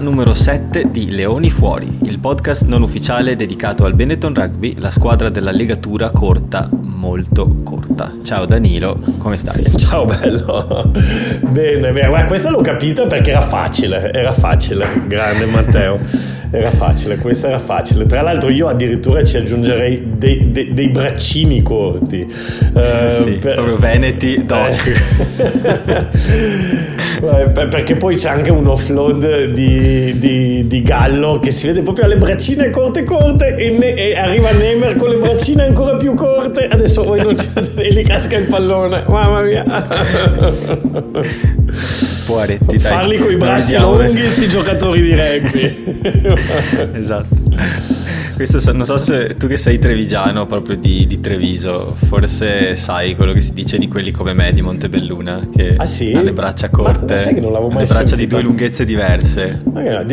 Numero 7 di Leoni Fuori, il podcast non ufficiale dedicato al Benetton Rugby, la squadra della legatura corta, molto corta. Ciao Danilo, come stai? Ciao bello. Bene, bene. Guarda, questa l'ho capita perché era facile, era facile. Grande Matteo. Era facile, questa era facile. Tra l'altro io addirittura ci aggiungerei dei, dei, dei braccini corti. Eh, sì, per... proprio veneti doc. Eh, perché poi c'è anche un offload di, di, di, Gallo che si vede proprio alle braccine corte corte e, ne, e arriva Nemer con le braccine ancora più corte. Adesso voi non e gli casca il pallone. Mamma mia. Poveretti, Farli con i bracci lunghi sti giocatori di rugby. esatto. Questo non so se tu che sei trevigiano, proprio di, di, Treviso, forse sai quello che si dice di quelli come me di Montebelluna, che ah, sì? ha le braccia corte, Ma, che non l'avevo mai le braccia sentita. di due lunghezze diverse,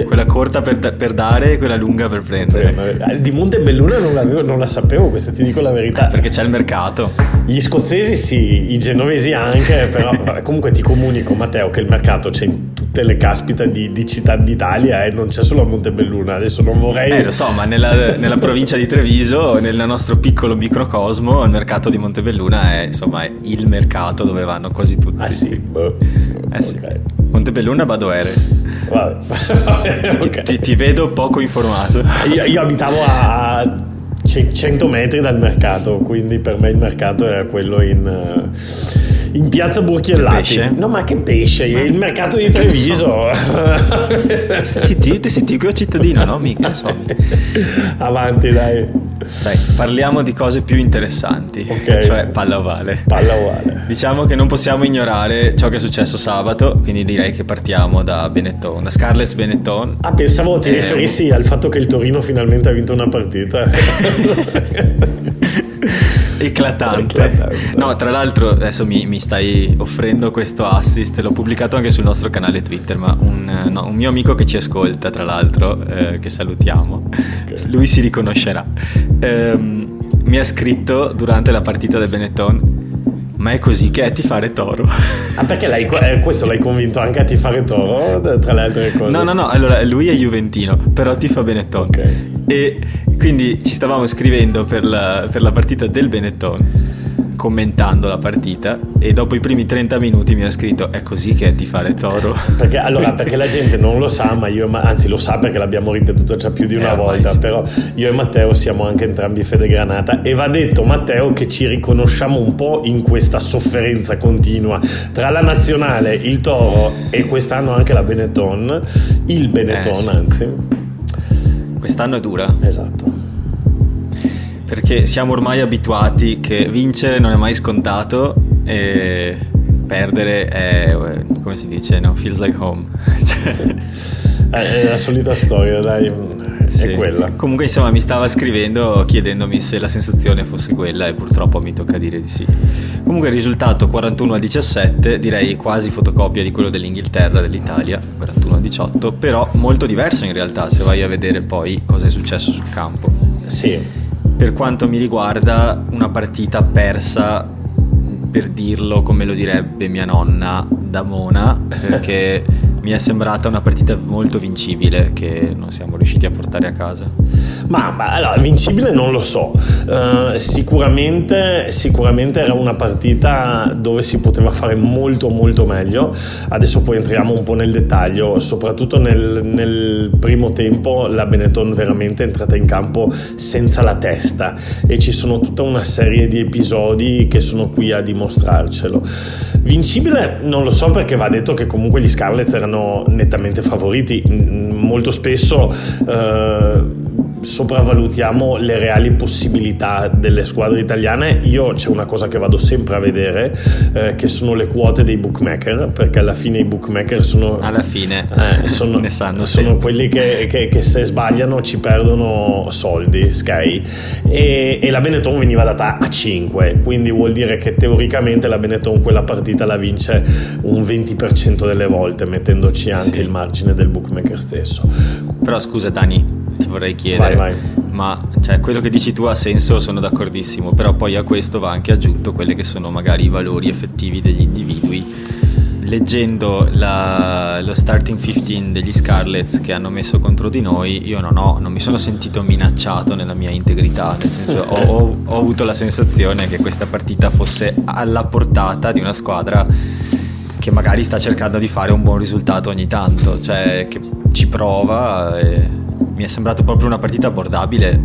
quella corta per, per, dare e quella lunga per prendere. Eh, di Montebelluna non, non, la sapevo, questa ti dico la verità. Perché c'è il mercato. Gli scozzesi sì, i genovesi anche, però comunque ti comunico Matteo che il mercato c'è in tutte le caspita di, di città d'Italia e non c'è solo a Montebelluna, adesso non vorrei... Eh lo so, ma nella nella provincia di Treviso, nel nostro piccolo microcosmo, il mercato di Montebelluna è insomma è il mercato dove vanno quasi tutti. Ah sì? Boh. Eh sì. Okay. Montebelluna Badoere. Vabbè. okay. ti, ti, vedo poco informato. Io, io abitavo a 100 metri dal mercato, quindi per me il mercato era quello in in piazza Burchiellati. No, ma che pesce? Il mercato di Treviso. Ti senti qui a cittadino, no? Mica so. Avanti, dai. Dai, parliamo di cose più interessanti, okay. cioè palla ovale. Palla ovale. Diciamo che non possiamo ignorare ciò che è successo sabato, quindi direi che partiamo da Benetton, da Scarlett Benetton. Ah, pensavo ti eh, riferissi al fatto che il Torino finalmente ha vinto una partita. Eclatante. Eclatante. No, tra l'altro adesso mi, mi, stai offrendo questo assist, l'ho pubblicato anche sul nostro canale Twitter, ma un, no, un mio amico che ci ascolta, tra l'altro, eh, che salutiamo, okay. lui si riconoscerà, ehm, mi ha scritto durante la partita del Benetton ma è così che è tifare toro. Ah, perché l'hai, eh, questo l'hai convinto anche a tifare toro, tra le altre cose? No, no, no, allora lui è Juventino, però tifa Benetton. Ok. E quindi ci stavamo scrivendo per la, per la partita del Benetton commentando la partita e dopo i primi 30 minuti mi ha scritto è così che è di fare toro perché, allora, perché la gente non lo sa ma io anzi lo sa perché l'abbiamo ripetuto già più di una eh, volta sì. però io e Matteo siamo anche entrambi fede granata e va detto Matteo che ci riconosciamo un po' in questa sofferenza continua tra la nazionale, il toro e quest'anno anche la Benetton il Benetton eh, sì. anzi quest'anno è dura esatto perché siamo ormai abituati che vincere non è mai scontato e perdere è, come si dice, no? Feels like home. è la solita storia, dai. Sì. È quella. Comunque, insomma, mi stava scrivendo chiedendomi se la sensazione fosse quella, e purtroppo mi tocca dire di sì. Comunque, il risultato 41 a 17, direi quasi fotocopia di quello dell'Inghilterra, dell'Italia, 41 a 18, però molto diverso in realtà, se vai a vedere poi cosa è successo sul campo. Sì per quanto mi riguarda una partita persa per dirlo come lo direbbe mia nonna da Mona perché mi è sembrata una partita molto vincibile che non siamo riusciti a portare a casa. Ma, ma allora, vincibile non lo so, uh, sicuramente, sicuramente era una partita dove si poteva fare molto molto meglio, adesso poi entriamo un po' nel dettaglio, soprattutto nel, nel primo tempo la Benetton veramente è entrata in campo senza la testa e ci sono tutta una serie di episodi che sono qui a dimostrarcelo. Vincibile non lo so perché va detto che comunque gli Scarlets erano erano nettamente favoriti. Molto spesso eh, sopravvalutiamo le reali possibilità delle squadre italiane. Io c'è una cosa che vado sempre a vedere, eh, che sono le quote dei bookmaker, perché alla fine i bookmaker sono... Alla fine eh, sono, ne sanno. Sono sì. quelli che, che, che, se sbagliano ci perdono soldi, Sky. E, e, la Benetton veniva data a 5, quindi vuol dire che teoricamente la Benetton quella partita la vince un 20% delle volte, mettendoci anche sì. il margine del bookmaker stesso. Però scusa Dani, ti vorrei chiedere, vai, vai. ma cioè, quello che dici tu ha senso, sono d'accordissimo, però poi a questo va anche aggiunto quelli che sono magari i valori effettivi degli individui leggendo la, lo starting 15 degli Scarlets che hanno messo contro di noi, io non, ho, non mi sono sentito minacciato nella mia integrità, nel senso ho, ho, ho avuto la sensazione che questa partita fosse alla portata di una squadra che magari sta cercando di fare un buon risultato ogni tanto, cioè che ci prova e mi è sembrato proprio una partita abbordabile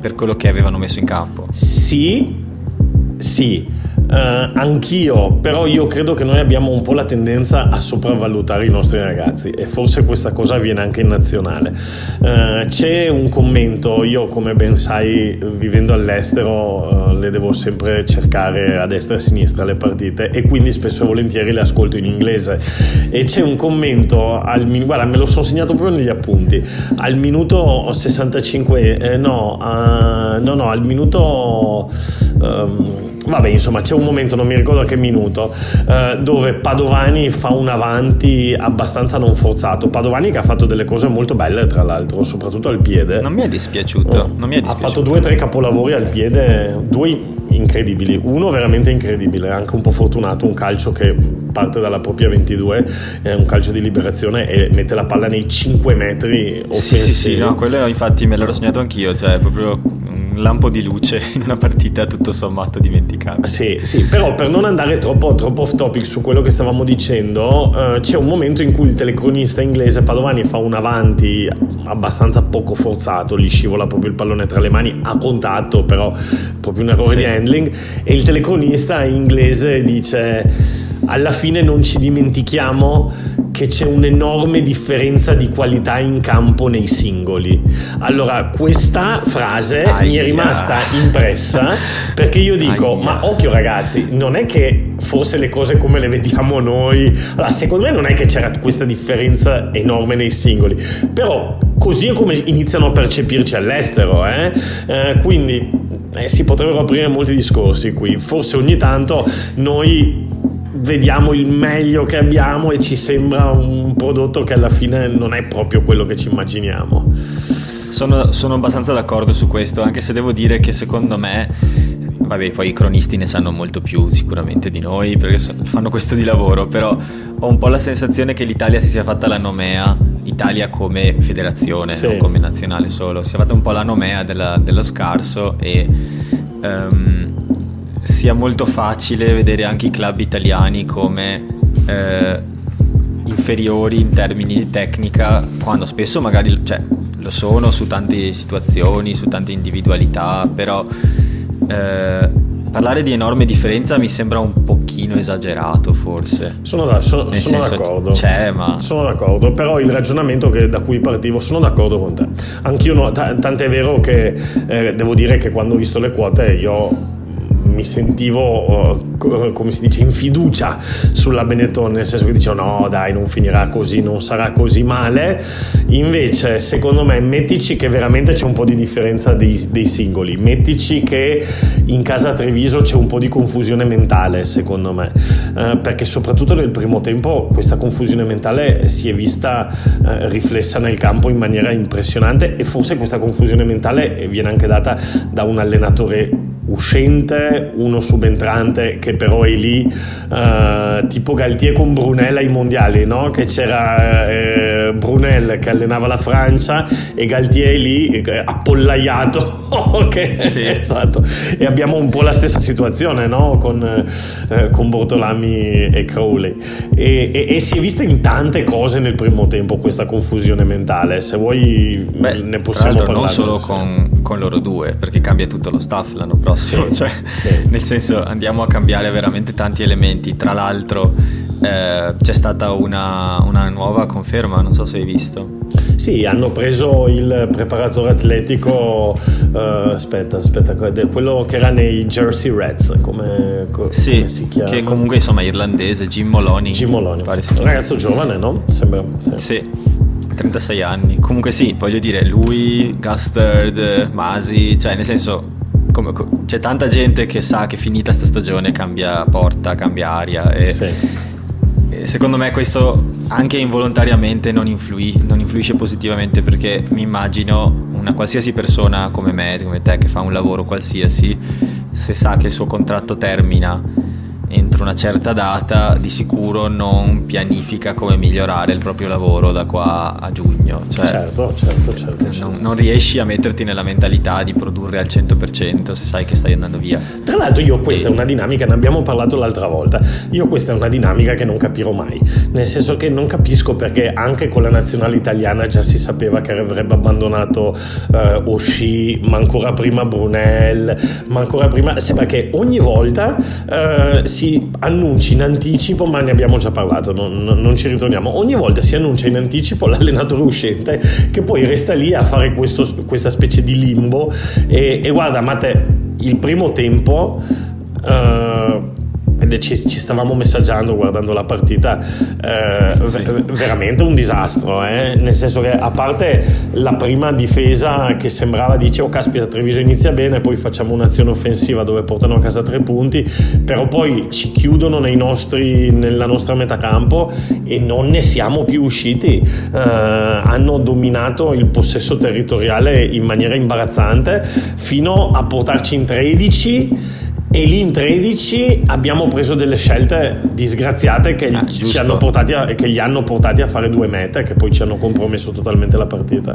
per quello che avevano messo in campo. Sì, sì, Uh, anch'io, però io credo che noi abbiamo un po' la tendenza a sopravvalutare i nostri ragazzi e forse questa cosa avviene anche in nazionale. Uh, c'è un commento, io come ben sai vivendo all'estero uh, le devo sempre cercare a destra e a sinistra le partite e quindi spesso e volentieri le ascolto in inglese e c'è un commento, al, guarda me lo sono segnato proprio negli appunti, al minuto 65, eh, no, no, no, al minuto... Um, vabbè insomma c'è un momento non mi ricordo a che minuto eh, dove Padovani fa un avanti abbastanza non forzato Padovani che ha fatto delle cose molto belle tra l'altro soprattutto al piede non mi è dispiaciuto, oh. mi è dispiaciuto. ha fatto due o tre capolavori al piede due incredibili uno veramente incredibile anche un po' fortunato un calcio che parte dalla propria 22 è un calcio di liberazione e mette la palla nei 5 metri offensivi. sì sì sì no, quello infatti me l'ero segnato anch'io cioè proprio lampo di luce in una partita tutto sommato dimenticabile. Sì, sì, però per non andare troppo, troppo off topic su quello che stavamo dicendo, eh, c'è un momento in cui il telecronista inglese Padovani fa un avanti abbastanza poco forzato, gli scivola proprio il pallone tra le mani a contatto, però proprio un errore sì. di handling, e il telecronista inglese dice alla fine non ci dimentichiamo che c'è un'enorme differenza di qualità in campo nei singoli. Allora, questa frase Aia. mi è rimasta impressa perché io dico, Aia. ma occhio ragazzi, non è che forse le cose come le vediamo noi, allora secondo me non è che c'era questa differenza enorme nei singoli, però così è come iniziano a percepirci all'estero, eh? Eh, quindi eh, si potrebbero aprire molti discorsi qui, forse ogni tanto noi vediamo il meglio che abbiamo e ci sembra un prodotto che alla fine non è proprio quello che ci immaginiamo. Sono, sono abbastanza d'accordo su questo, anche se devo dire che secondo me vabbè poi i cronisti ne sanno molto più sicuramente di noi perché fanno questo di lavoro però ho un po' la sensazione che l'Italia si sia fatta la nomea Italia come federazione sì. non come nazionale solo si è fatta un po' la nomea della, dello scarso e um, sia molto facile vedere anche i club italiani come eh, inferiori in termini di tecnica, quando spesso magari cioè, lo sono su tante situazioni, su tante individualità, però eh, parlare di enorme differenza mi sembra un pochino esagerato forse. Sono, da, so, sono d'accordo. C'è, ma... Sono d'accordo, però il ragionamento che, da cui partivo sono d'accordo con te. Anch'io, no, t- tant'è vero che eh, devo dire che quando ho visto le quote io mi sentivo, uh, come si dice, in fiducia sulla Benetton, nel senso che dicevo no dai non finirà così, non sarà così male, invece secondo me mettici che veramente c'è un po' di differenza dei, dei singoli, mettici che in casa Treviso c'è un po' di confusione mentale secondo me, uh, perché soprattutto nel primo tempo questa confusione mentale si è vista uh, riflessa nel campo in maniera impressionante e forse questa confusione mentale viene anche data da un allenatore uscente, uno subentrante che però è lì, uh, tipo Galtier con Brunel ai mondiali, no? che c'era eh, Brunel che allenava la Francia e Galtier lì eh, appollaiato. okay? sì. esatto. E abbiamo un po' la stessa situazione no? con, eh, con Bortolami e Crowley. E, e, e, si è vista in tante cose nel primo tempo questa confusione mentale. Se vuoi Beh, ne possiamo parlare. Non solo con, con loro due, perché cambia tutto lo staff l'anno prossimo sì, cioè, nel senso andiamo a cambiare veramente tanti elementi. Tra l'altro eh, c'è stata una, una, nuova conferma, non so se hai visto. Sì, hanno preso il preparatore atletico, uh, aspetta, aspetta, quello che era nei Jersey Reds, come, sì, come si chiama? Che comunque insomma è irlandese, Jim Moloney. Jim Moloney, pare un ragazzo giovane, no? Sembra. Sì. sì. 36 anni. Comunque sì, voglio dire, lui, Gustard, Masi, cioè nel senso come, c'è tanta gente che sa che finita sta stagione cambia porta, cambia aria e, sì. e secondo me questo anche involontariamente non, influi, non, influisce positivamente perché mi immagino una qualsiasi persona come me, come te che fa un lavoro qualsiasi, se sa che il suo contratto termina entro una certa data di sicuro non pianifica come migliorare il proprio lavoro da qua a giugno. Cioè, certo, certo, certo. Non, certo. non, riesci a metterti nella mentalità di produrre al 100% se sai che stai andando via. Tra l'altro io questa e... è una dinamica, ne abbiamo parlato l'altra volta, io questa è una dinamica che non capirò mai, nel senso che non capisco perché anche con la nazionale italiana già si sapeva che avrebbe abbandonato eh, Osci, ma ancora prima Brunel, ma ancora prima... Sembra che ogni volta eh, si annunci in anticipo, ma ne abbiamo già parlato, non, non, ci ritorniamo. Ogni volta si annuncia in anticipo l'allenatore uscente che poi resta lì a fare questo, questa specie di limbo. E, e guarda, Matte, il primo tempo. Uh, ci, ci, stavamo messaggiando guardando la partita, eh, sì. veramente un disastro, eh? nel senso che a parte la prima difesa che sembrava dice oh caspita Treviso inizia bene, poi facciamo un'azione offensiva dove portano a casa tre punti, però poi ci chiudono nostri, nella nostra metà campo e non ne siamo più usciti, eh, hanno dominato il possesso territoriale in maniera imbarazzante fino a portarci in 13 e lì in 13 abbiamo preso delle scelte disgraziate che, ah, ci hanno portati a, che gli hanno portati a fare due mete che poi ci hanno compromesso totalmente la partita.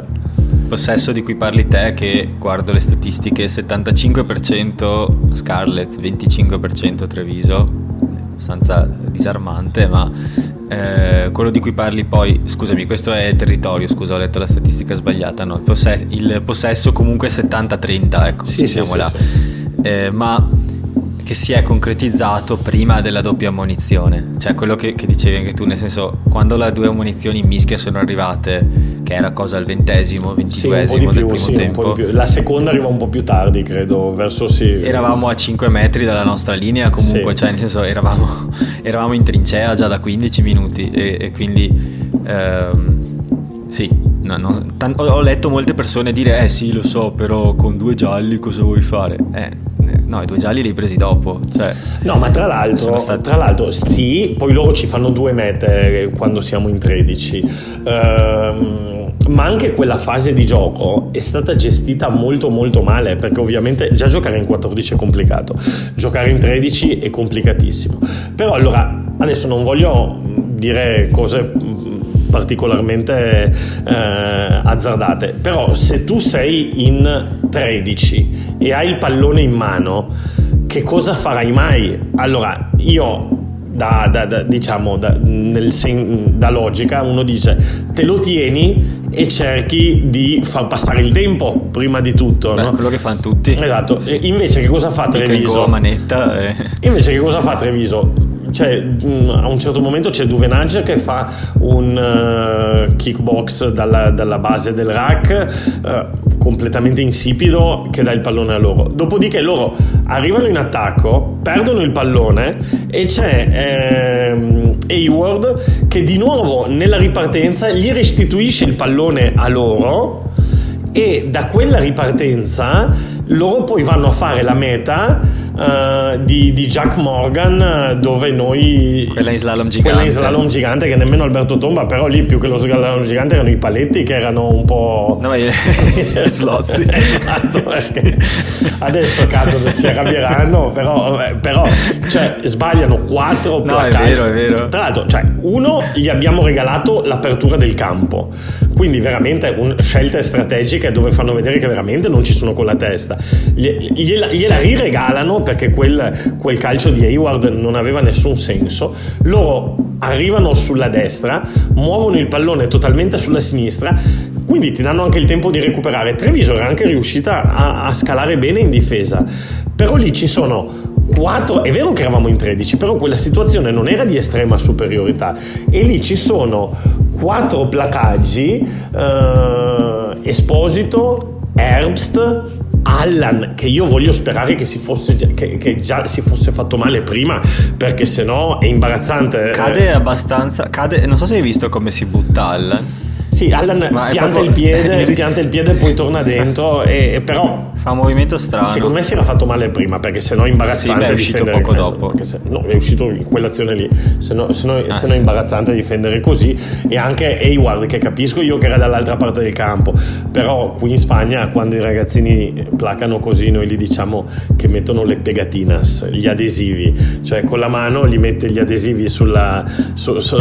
Possesso di cui parli te, che guardo le statistiche, 75% Scarlett, 25% Treviso, abbastanza disarmante, ma eh, quello di cui parli poi, scusami, questo è il territorio, scusa, ho letto la statistica sbagliata, no, il, possesso, il possesso comunque è 70-30, ecco, sì, siamo sì, là. Sì, eh, ma che si è concretizzato prima della doppia ammonizione, cioè quello che, che, dicevi anche tu, nel senso quando le due ammonizioni in mischia sono arrivate, che era cosa al ventesimo, ventiduesimo sì, del primo sì, tempo. La seconda arriva un po' più tardi, credo, verso sì. Eravamo a 5 metri dalla nostra linea comunque, sì. cioè nel senso eravamo, eravamo, in trincea già da 15 minuti e, e quindi ehm, sì. No, no, t- ho letto molte persone dire eh sì lo so però con due gialli cosa vuoi fare eh No, i due gialli li hai presi dopo. Cioè, no, ma tra l'altro, stati... tra l'altro, sì, poi loro ci fanno due mete quando siamo in 13. Ehm, ma anche quella fase di gioco è stata gestita molto molto male perché ovviamente già giocare in 14 è complicato, giocare in 13 è complicatissimo. Però allora, adesso non voglio dire cose particolarmente eh, azzardate. Però se tu sei in 13 e hai il pallone in mano, che cosa farai mai? Allora, io da, da, da, diciamo sen, da, logica uno dice te lo tieni e cerchi di far passare il tempo prima di tutto Beh, no? quello che fanno tutti esatto sì. invece che cosa fa Treviso manetta e... invece che cosa fa Treviso cioè, mm, a un certo momento c'è Duvenage che fa un uh, kickbox dalla, dalla, base del rack uh, completamente insipido che dà il pallone a loro. Dopodiché loro arrivano in attacco, perdono il pallone e c'è ehm, Hayward che di nuovo nella ripartenza gli restituisce il pallone a loro e da quella ripartenza loro poi vanno a fare la meta uh, di, di, Jack Morgan dove noi quella in slalom gigante. Quella in slalom gigante che nemmeno Alberto Tomba però lì più che lo slalom gigante erano i paletti che erano un po' no, io... slozzi. Esatto sì. adesso cazzo si arrabbieranno però, però cioè, sbagliano quattro no è vero è vero. Tra l'altro cioè, uno gli abbiamo regalato l'apertura del campo. Quindi veramente un, scelte strategiche dove fanno vedere che veramente non ci sono con la testa. Gliela, gliela riregalano perché quel, quel calcio di Hayward non aveva nessun senso. Loro arrivano sulla destra muovono il pallone totalmente sulla sinistra quindi ti danno anche il tempo di recuperare. Treviso era anche riuscita a, a scalare bene in difesa. Però lì ci sono 4, è vero che eravamo in 13, però quella situazione non era di estrema superiorità e lì ci sono quattro placaggi, eh, Esposito, Herbst, Allan, che io voglio sperare che, si fosse, che, che già si fosse fatto male prima, perché sennò è imbarazzante. Cade abbastanza, cade, non so se hai visto come si butta Allan Sì, Allan pianta, proprio... il piede, pianta il piede e poi torna dentro, e, però... Fa un movimento strano. Secondo me si era fatto male prima, perché se no imbarazzante sì, beh, è uscito poco dopo. Se, no, è uscito in quell'azione lì, se no, se no, ah, se no sì. imbarazzante difendere così. E anche Hayward, che capisco io che era dall'altra parte del campo, però qui in Spagna quando i ragazzini placano così noi gli diciamo che mettono le pegatinas, gli adesivi, cioè con la mano gli mette gli adesivi sulla, su, su,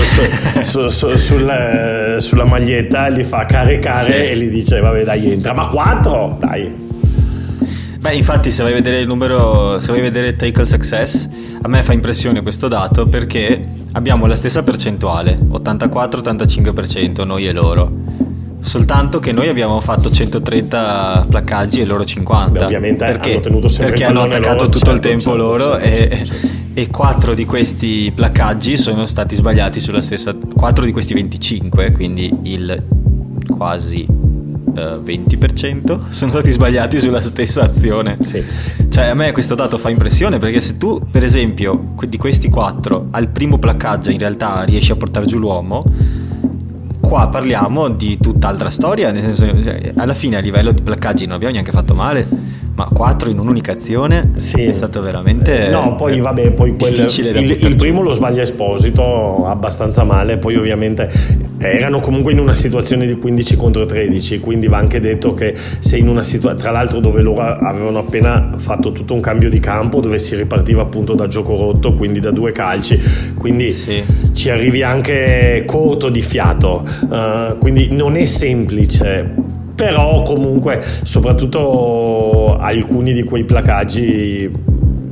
su, sulla, sulla maglietta, gli fa care care sì. e gli dice vabbè dai entra, ma quattro dai. Beh, infatti, se vai a vedere il numero, se vai a vedere tackle success, a me fa impressione questo dato perché abbiamo la stessa percentuale, 84-85% noi e loro. Soltanto che noi abbiamo fatto 130 placcaggi e loro 50. Beh, ovviamente perché, hanno tenuto sempre perché hanno attaccato loro, tutto certo, il tempo certo, loro certo, e, certo. e 4 di questi placcaggi sono stati sbagliati sulla stessa 4 di questi 25, quindi il quasi 20% eh, sono stati sbagliati sulla stessa azione. Sì. Cioè, a me questo dato fa impressione perché se tu, per esempio, di questi 4 al primo placcaggio in realtà riesci a portare giù l'uomo, qua parliamo di tutt'altra storia. Nel senso, cioè, alla fine, a livello di placcaggi, non abbiamo neanche fatto male ma 4 in un'unica azione sì. è stato veramente no poi vabbè poi quel, il, il primo lo sbaglia Esposito abbastanza male poi ovviamente erano comunque in una situazione di 15 contro 13 quindi va anche detto che se in una situazione tra l'altro dove loro avevano appena fatto tutto un cambio di campo dove si ripartiva appunto da gioco rotto quindi da due calci quindi sì. ci arrivi anche corto di fiato uh, quindi non è semplice però comunque soprattutto alcuni di quei placaggi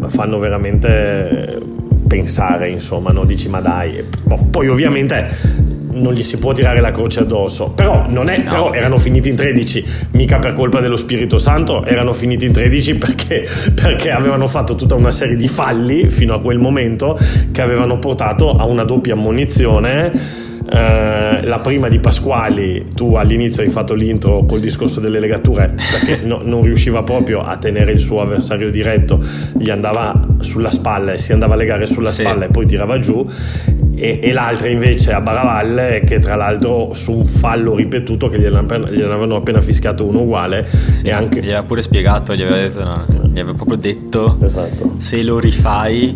fanno veramente pensare insomma no? dici ma dai poi ovviamente non gli si può tirare la croce addosso però, non è, no. però erano finiti in 13 mica per colpa dello Spirito Santo erano finiti in 13 perché, perché avevano fatto tutta una serie di falli fino a quel momento che avevano portato a una doppia ammonizione eh, la prima di Pasquali, tu all'inizio hai fatto l'intro col discorso delle legature perché no, non riusciva proprio a tenere il suo avversario diretto, gli andava sulla spalla e si andava a legare sulla sì. spalla e poi tirava giù. E, e, l'altra invece a Baravalle che tra l'altro su un fallo ripetuto che gli avevano appena fischiato uno uguale sì, e anche... gli aveva pure spiegato gli aveva, detto, no, gli aveva proprio detto esatto. se lo rifai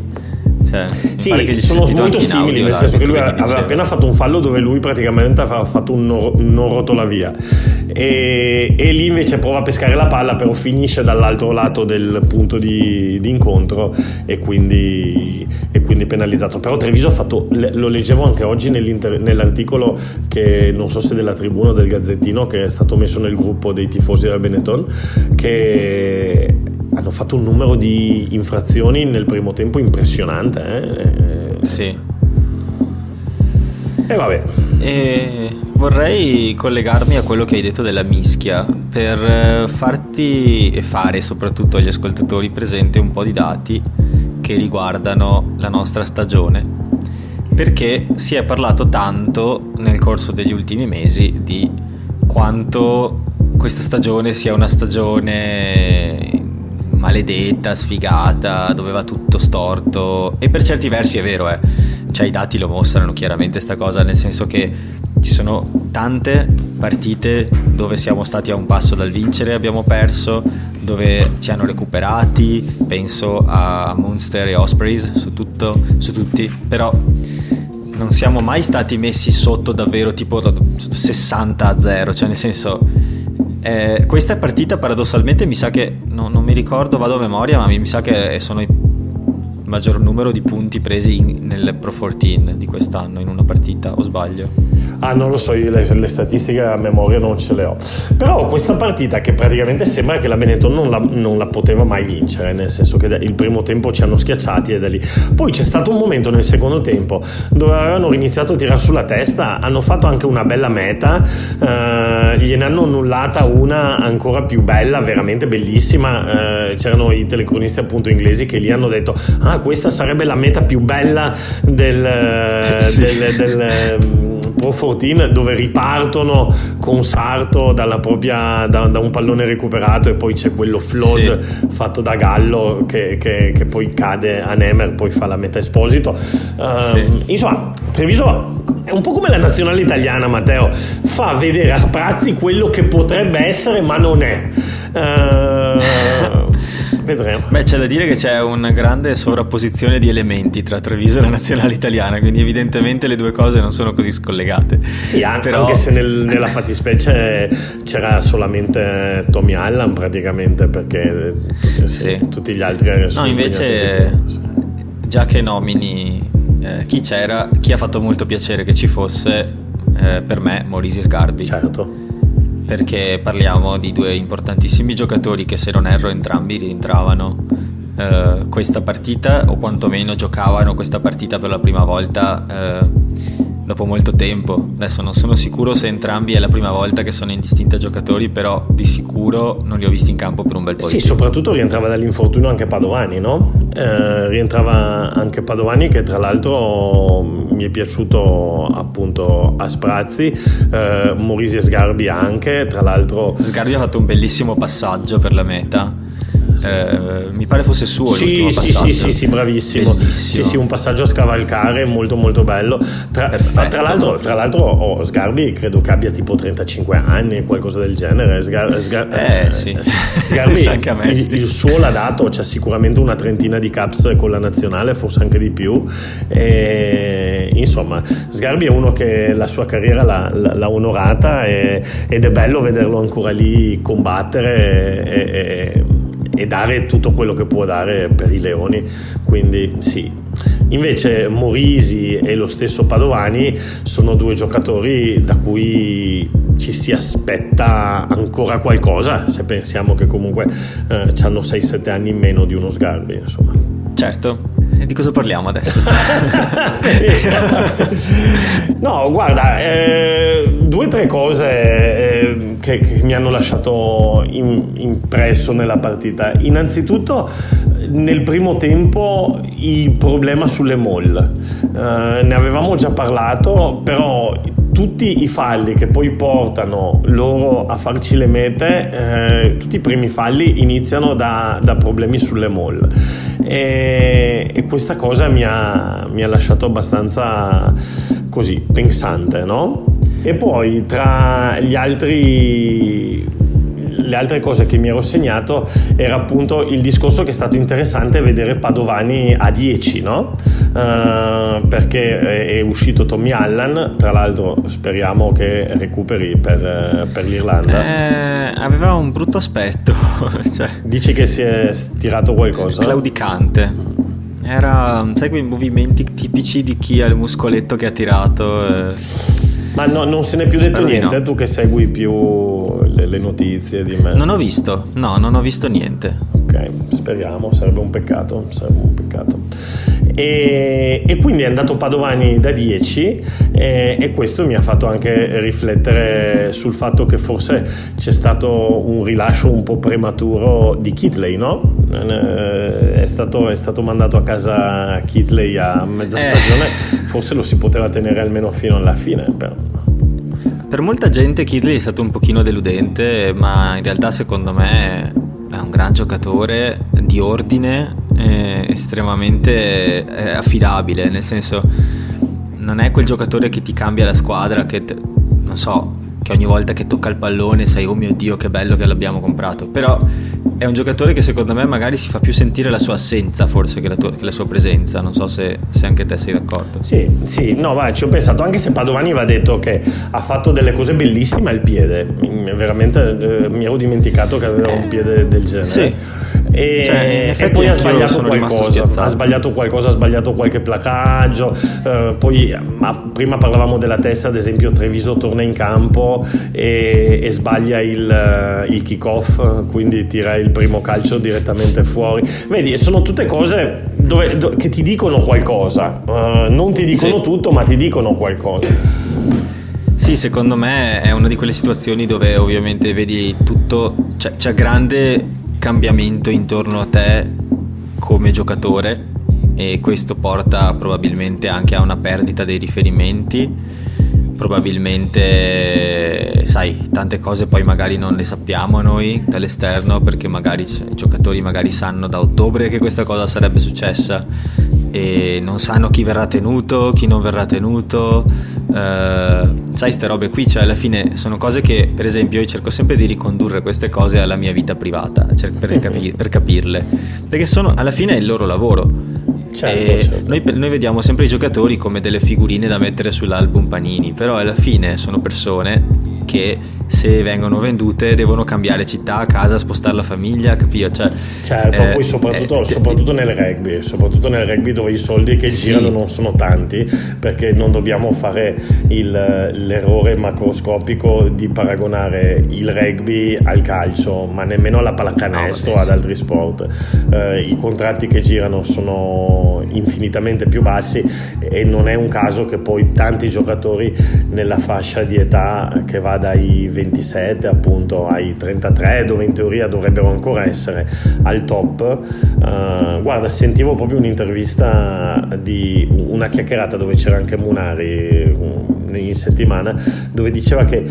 cioè, sì, sono molto simili, audio, nel senso che lui aveva appena fatto un fallo dove lui praticamente aveva fatto un non, non rotola via. E, e, lì invece prova a pescare la palla, però finisce dall'altro lato del punto di, di incontro e quindi, e quindi, penalizzato. Però Treviso ha fatto, lo leggevo anche oggi nell'articolo che non so se della tribuna o del Gazzettino che è stato messo nel gruppo dei tifosi della Benetton, che hanno fatto un numero di infrazioni nel primo tempo impressionante. Eh? Sì. E vabbè. E vorrei collegarmi a quello che hai detto della mischia per eh, farti e fare soprattutto agli ascoltatori presente un po' di dati che riguardano la nostra stagione. Perché si è parlato tanto nel corso degli ultimi mesi di quanto questa stagione sia una stagione maledetta, sfigata, dove va tutto storto. E per certi versi è vero, eh. Cioè i dati lo mostrano chiaramente sta cosa, nel senso che ci sono tante partite dove siamo stati a un passo dal vincere, abbiamo perso, dove ci hanno recuperati, penso a Munster e Ospreys su, tutto, su tutti, però non siamo mai stati messi sotto davvero tipo 60 a 0, cioè nel senso eh, questa partita paradossalmente mi sa che, no, non mi ricordo, vado a memoria, ma mi, mi sa che sono i maggior numero di punti presi in, nel Pro 14 di quest'anno in una partita, o sbaglio? Ah, non lo so, io le, le, statistiche a memoria non ce le ho. Però questa partita che praticamente sembra che la Benetton non la, non la poteva mai vincere, nel senso che il primo tempo ci hanno schiacciati e da lì. Poi c'è stato un momento nel secondo tempo dove avevano iniziato a tirare sulla testa, hanno fatto anche una bella meta, eh, gliene hanno annullata una ancora più bella, veramente bellissima. Eh, c'erano i telecronisti appunto inglesi che lì hanno detto, ah questa sarebbe la meta più bella del, sì. del, del, Pro 14 dove ripartono con Sarto propria, da, da, un pallone recuperato e poi c'è quello flood sì. fatto da Gallo che, che, che, poi cade a Nemer, poi fa la metà esposito. Uh, sì. Insomma, Treviso è un po' come la nazionale italiana, Matteo, fa vedere a sprazzi quello che potrebbe essere ma non è. Uh, vedremo. Beh, c'è da dire che c'è una grande sovrapposizione di elementi tra Treviso e la nazionale italiana, quindi evidentemente le due cose non sono così scollegate. Sì, anche, Però... anche se nel, nella fattispecie c'era solamente Tommy Allan praticamente, perché sì. tutti gli altri... No, invece, già che nomini eh, chi c'era, chi ha fatto molto piacere che ci fosse, eh, per me, Maurizi Sgarbi. Certo perché parliamo di due importantissimi giocatori che se non erro entrambi rientravano eh, questa partita o quantomeno giocavano questa partita per la prima volta eh, dopo molto tempo. Adesso non sono sicuro se entrambi è la prima volta che sono indistinti giocatori, però di sicuro non li ho visti in campo per un bel po'. Sì, soprattutto rientrava dall'infortunio anche Padovani, no? Eh, rientrava anche Padovani che tra l'altro mi è piaciuto appunto a sprazzi, eh, Morisi e Sgarbi anche, tra l'altro... Sgarbi ha fatto un bellissimo passaggio per la meta eh, mi pare fosse suo sì, sì, sì, sì, sì, bravissimo. Sì, sì, un passaggio a scavalcare molto molto bello. Tra, tra l'altro, tra l'altro oh, Sgarbi credo che abbia tipo 35 anni, qualcosa del genere. Sgar, Sgar, eh, sì. Sgarbi il, il, suo l'ha dato, c'è sicuramente una trentina di caps con la nazionale, forse anche di più. E, insomma, Sgarbi è uno che la sua carriera l'ha, l'ha onorata e, ed è bello vederlo ancora lì combattere. E, e, e dare tutto quello che può dare per i Leoni. Quindi sì. Invece Morisi e lo stesso Padovani sono due giocatori da cui ci si aspetta ancora qualcosa, se pensiamo che comunque eh, hanno 6-7 anni in meno di uno Sgarbi. Insomma. Certo. E di cosa parliamo adesso? no, guarda, eh, due o tre cose eh, che, che, mi hanno lasciato in, impresso nella partita. Innanzitutto, nel primo tempo, il problema sulle mall. Eh, ne avevamo già parlato, però tutti i falli che poi portano loro a farci le mete, eh, tutti i primi falli iniziano da, da problemi sulle mall. E, e questa cosa mi ha, mi ha, lasciato abbastanza così, pensante, no? E poi tra gli altri le altre cose che mi ero segnato era appunto il discorso che è stato interessante vedere Padovani a 10, no? Uh, perché è uscito Tommy Allan, tra l'altro speriamo che recuperi per, per l'Irlanda. Eh, aveva un brutto aspetto. cioè, Dici che si è stirato qualcosa? Claudicante. Era, sai, quei movimenti tipici di chi ha il muscoletto che ha tirato. Eh. Ma no, non se n'è più detto Spero niente, no. tu che segui più le, le, notizie di me. Non ho visto, no, non ho visto niente. Ok, speriamo, sarebbe un peccato, sarebbe un peccato. E, e quindi è andato Padovani da 10 e, e, questo mi ha fatto anche riflettere sul fatto che forse c'è stato un rilascio un po' prematuro di Kitley, no? Eh, è stato, è stato mandato a casa Kitley a mezza eh. stagione, forse lo si poteva tenere almeno fino alla fine. Però. Per molta gente Kidley è stato un pochino deludente, ma in realtà secondo me è un gran giocatore di ordine, estremamente eh, affidabile, nel senso non è quel giocatore che ti cambia la squadra, che te, non so, che ogni volta che tocca il pallone sai oh mio dio che bello che l'abbiamo comprato, però è un giocatore che secondo me magari si fa più sentire la sua assenza forse che la, tua, che la sua presenza, non so se, se, anche te sei d'accordo. Sì, sì, no, vai, ci ho pensato, anche se Padovani va detto che ha fatto delle cose bellissime al piede, veramente eh, mi ero dimenticato che aveva un piede del genere. Sì. E, cioè, e, poi ha sbagliato qualcosa ha sbagliato qualcosa ha sbagliato qualche placaggio eh, poi ma prima parlavamo della testa ad esempio Treviso torna in campo e, e sbaglia il, il kick off quindi tira il primo calcio direttamente fuori. Vedi sono tutte cose dove, dove, che ti dicono qualcosa uh, non ti dicono sì. tutto ma ti dicono qualcosa. Sì, secondo me è una di quelle situazioni dove ovviamente vedi tutto, cioè, c'è grande cambiamento intorno a te come giocatore e questo porta probabilmente anche a una perdita dei riferimenti probabilmente, sai, tante cose poi magari non le sappiamo noi dall'esterno perché magari i giocatori magari sanno da ottobre che questa cosa sarebbe successa e non sanno chi verrà tenuto, chi non verrà tenuto. Uh, sai, queste robe qui, cioè alla fine sono cose che, per esempio, io cerco sempre di ricondurre queste cose alla mia vita privata per, capir- per capirle, perché sono alla fine è il loro lavoro Certo, certo. Noi, noi, vediamo sempre i giocatori come delle figurine da mettere sull'album Panini, però alla fine sono persone che se vengono vendute devono cambiare città, casa, spostare la famiglia, capito? Cioè, certo, eh, poi soprattutto, eh, soprattutto, nel rugby, soprattutto nel rugby dove i soldi che sì. girano non sono tanti, perché non dobbiamo fare il, l'errore macroscopico di paragonare il rugby al calcio, ma nemmeno alla pallacanestro o no, ad altri sport. Eh, I contratti che girano sono infinitamente più bassi e non è un caso che poi tanti giocatori nella fascia di età che va dai 27 appunto ai 33 dove in teoria dovrebbero ancora essere al top. Uh, guarda sentivo proprio un'intervista di una chiacchierata dove c'era anche Munari in settimana dove diceva che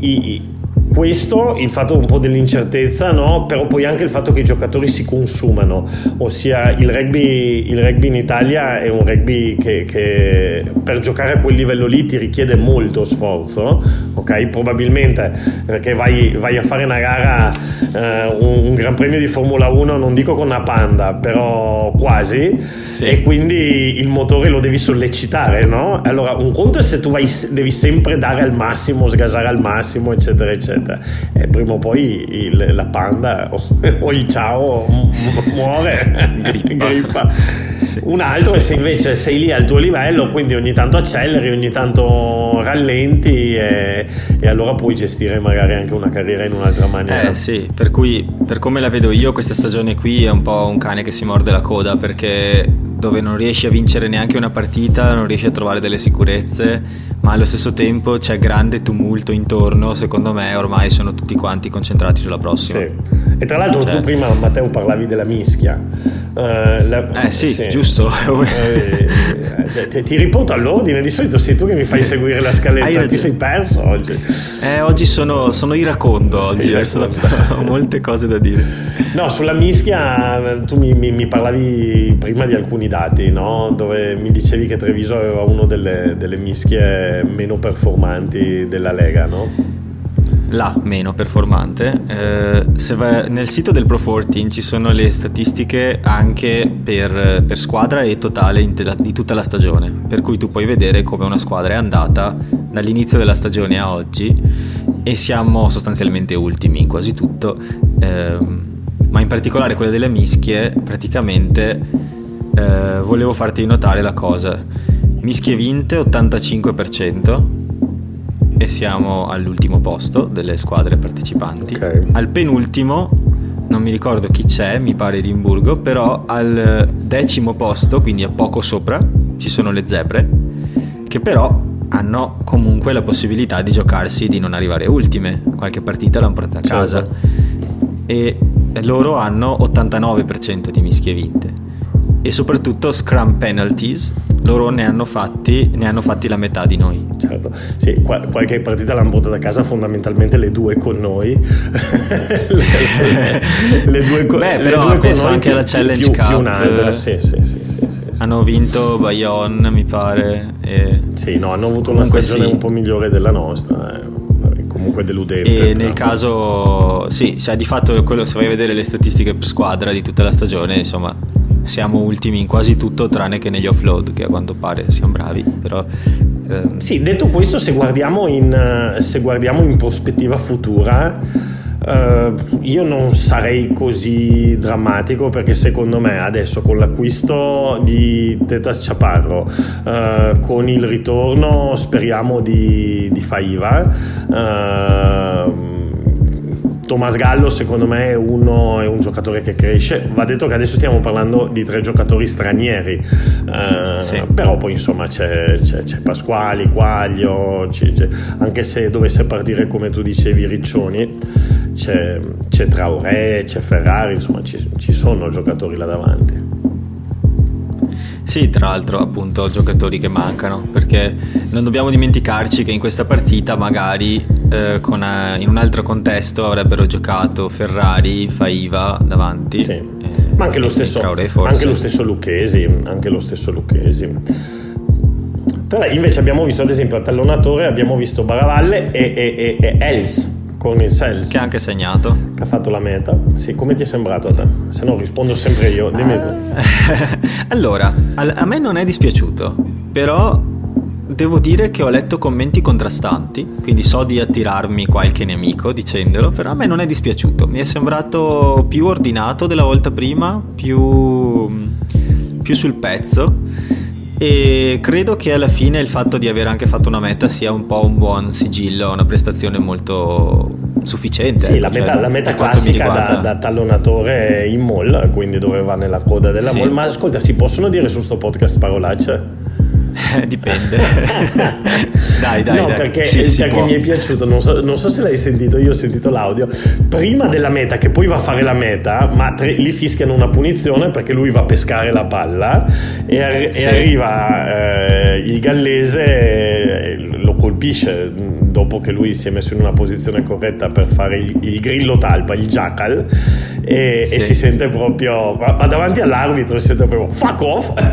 i, questo, il fatto un po' dell'incertezza, no? però poi anche il fatto che i giocatori si consumano, ossia il rugby, il rugby in Italia è un rugby che, che, per giocare a quel livello lì ti richiede molto sforzo, ok? Probabilmente perché vai, vai a fare una gara, eh, un, un, Gran Premio di Formula 1, non dico con una panda, però quasi, sì. e quindi il motore lo devi sollecitare, no? Allora un conto è se tu vai, devi sempre dare al massimo, sgasare al massimo, eccetera, eccetera vita e prima o poi il, la panda o, o il ciao muore grippa, grippa. Sì. un altro è se invece sei lì al tuo livello quindi ogni tanto acceleri ogni tanto rallenti e, e allora puoi gestire magari anche una carriera in un'altra maniera eh sì per cui per come la vedo io questa stagione qui è un po' un cane che si morde la coda perché dove non riesci a vincere neanche una partita, non riesci a trovare delle sicurezze, ma allo stesso tempo c'è grande tumulto intorno, secondo me ormai sono tutti quanti concentrati sulla prossima. Sì. E tra l'altro cioè... tu prima Matteo parlavi della mischia. Uh, la... Eh sì, sì. giusto. eh, ti, ti, riporto all'ordine, di solito sei tu che mi fai seguire la scaletta, ti sei perso oggi. Eh, oggi sono, sono iracondo, oggi, sì, ho molte cose da dire. No, sulla mischia tu mi, mi, mi parlavi prima di alcuni dati, no? dove mi dicevi che Treviso aveva una delle, delle, mischie meno performanti della Lega, no? La meno performante. Eh, vai, nel sito del Pro 14 ci sono le statistiche anche per, per squadra e totale di tutta la stagione, per cui tu puoi vedere come una squadra è andata dall'inizio della stagione a oggi e siamo sostanzialmente ultimi in quasi tutto. Eh, ma in particolare quelle delle mischie praticamente eh, volevo farti notare la cosa. Mischie vinte 85% e siamo all'ultimo posto delle squadre partecipanti. Okay. Al penultimo, non mi ricordo chi c'è, mi pare Edimburgo, però al decimo posto, quindi a poco sopra, ci sono le zebre, che però hanno comunque la possibilità di giocarsi di non arrivare ultime. Qualche partita l'hanno portata a casa. Certo. E loro hanno 89% di mischie vinte e soprattutto scrum penalties loro ne hanno fatti, ne hanno fatti la metà di noi. Certo. Sì, qual- qualche partita l'hanno portata a casa fondamentalmente le due con noi. Le, le, due, co- Beh, però due penso con anche alla Challenge più, Cup. più un'altra sì, sì, sì, sì, sì hanno vinto Bayonne mi pare e... sì no hanno avuto una stagione sì. un po' migliore della nostra eh comunque deludente. E nel caso, sì, cioè di fatto quello, se vai a vedere le statistiche per squadra di tutta la stagione, insomma, siamo ultimi in quasi tutto tranne che negli offload che a quanto pare siamo bravi però ehm... sì detto questo se guardiamo in, se guardiamo in prospettiva futura Uh, io non sarei così drammatico perché secondo me adesso con l'acquisto di Tetas Chaparro, uh, con il ritorno speriamo di, di Faiva, uh, Thomas Gallo secondo me è, uno, è un giocatore che cresce. Va detto che adesso stiamo parlando di tre giocatori stranieri. Uh, sì. però poi insomma c'è, c'è, c'è Pasquali, Quaglio c'è, anche se dovesse partire come tu dicevi Riccioni c'è, c'è Traoré, c'è Ferrari insomma ci, ci sono giocatori là davanti Sì, tra l'altro appunto giocatori che mancano, perché non dobbiamo dimenticarci che in questa partita magari eh, con, eh, in un altro contesto avrebbero giocato Ferrari, Faiva davanti. Sì. Eh, ma anche lo, stesso, anche lo stesso Lucchesi, anche lo stesso Lucchesi. Invece abbiamo visto ad esempio a tallonatore abbiamo visto Baravalle e, e, e, e Els con il Sels. Che ha anche segnato. Che ha fatto la meta. Sì, come ti è sembrato a te? Se no rispondo sempre io. Dimmi uh, allora, a me non è dispiaciuto, però devo dire che ho letto commenti contrastanti, quindi so di attirarmi qualche nemico dicendolo, però a me non è dispiaciuto. Mi è sembrato più ordinato della volta prima, più, più sul pezzo e credo che alla fine il fatto di aver anche fatto una meta sia un po' un buon sigillo, una prestazione molto sufficiente. Sì, la ecco, meta, cioè, la meta classica da, da, tallonatore in mall, quindi dove va nella coda della sì. mall. Ma ascolta, si possono dire su sto podcast parolacce? Dipende. dai, dai. No, dai. perché, sì, perché mi è piaciuto, non so, non so, se l'hai sentito, io ho sentito l'audio. Prima della meta, che poi va a fare la meta, ma tre, lì fischiano una punizione perché lui va a pescare la palla e, ar- sì. e arriva eh, il gallese, lo colpisce dopo che lui si è messo in una posizione corretta per fare il, il grillo talpa, il jackal, e, sì. e, si sente proprio, ma, ma, davanti all'arbitro si sente proprio fuck off.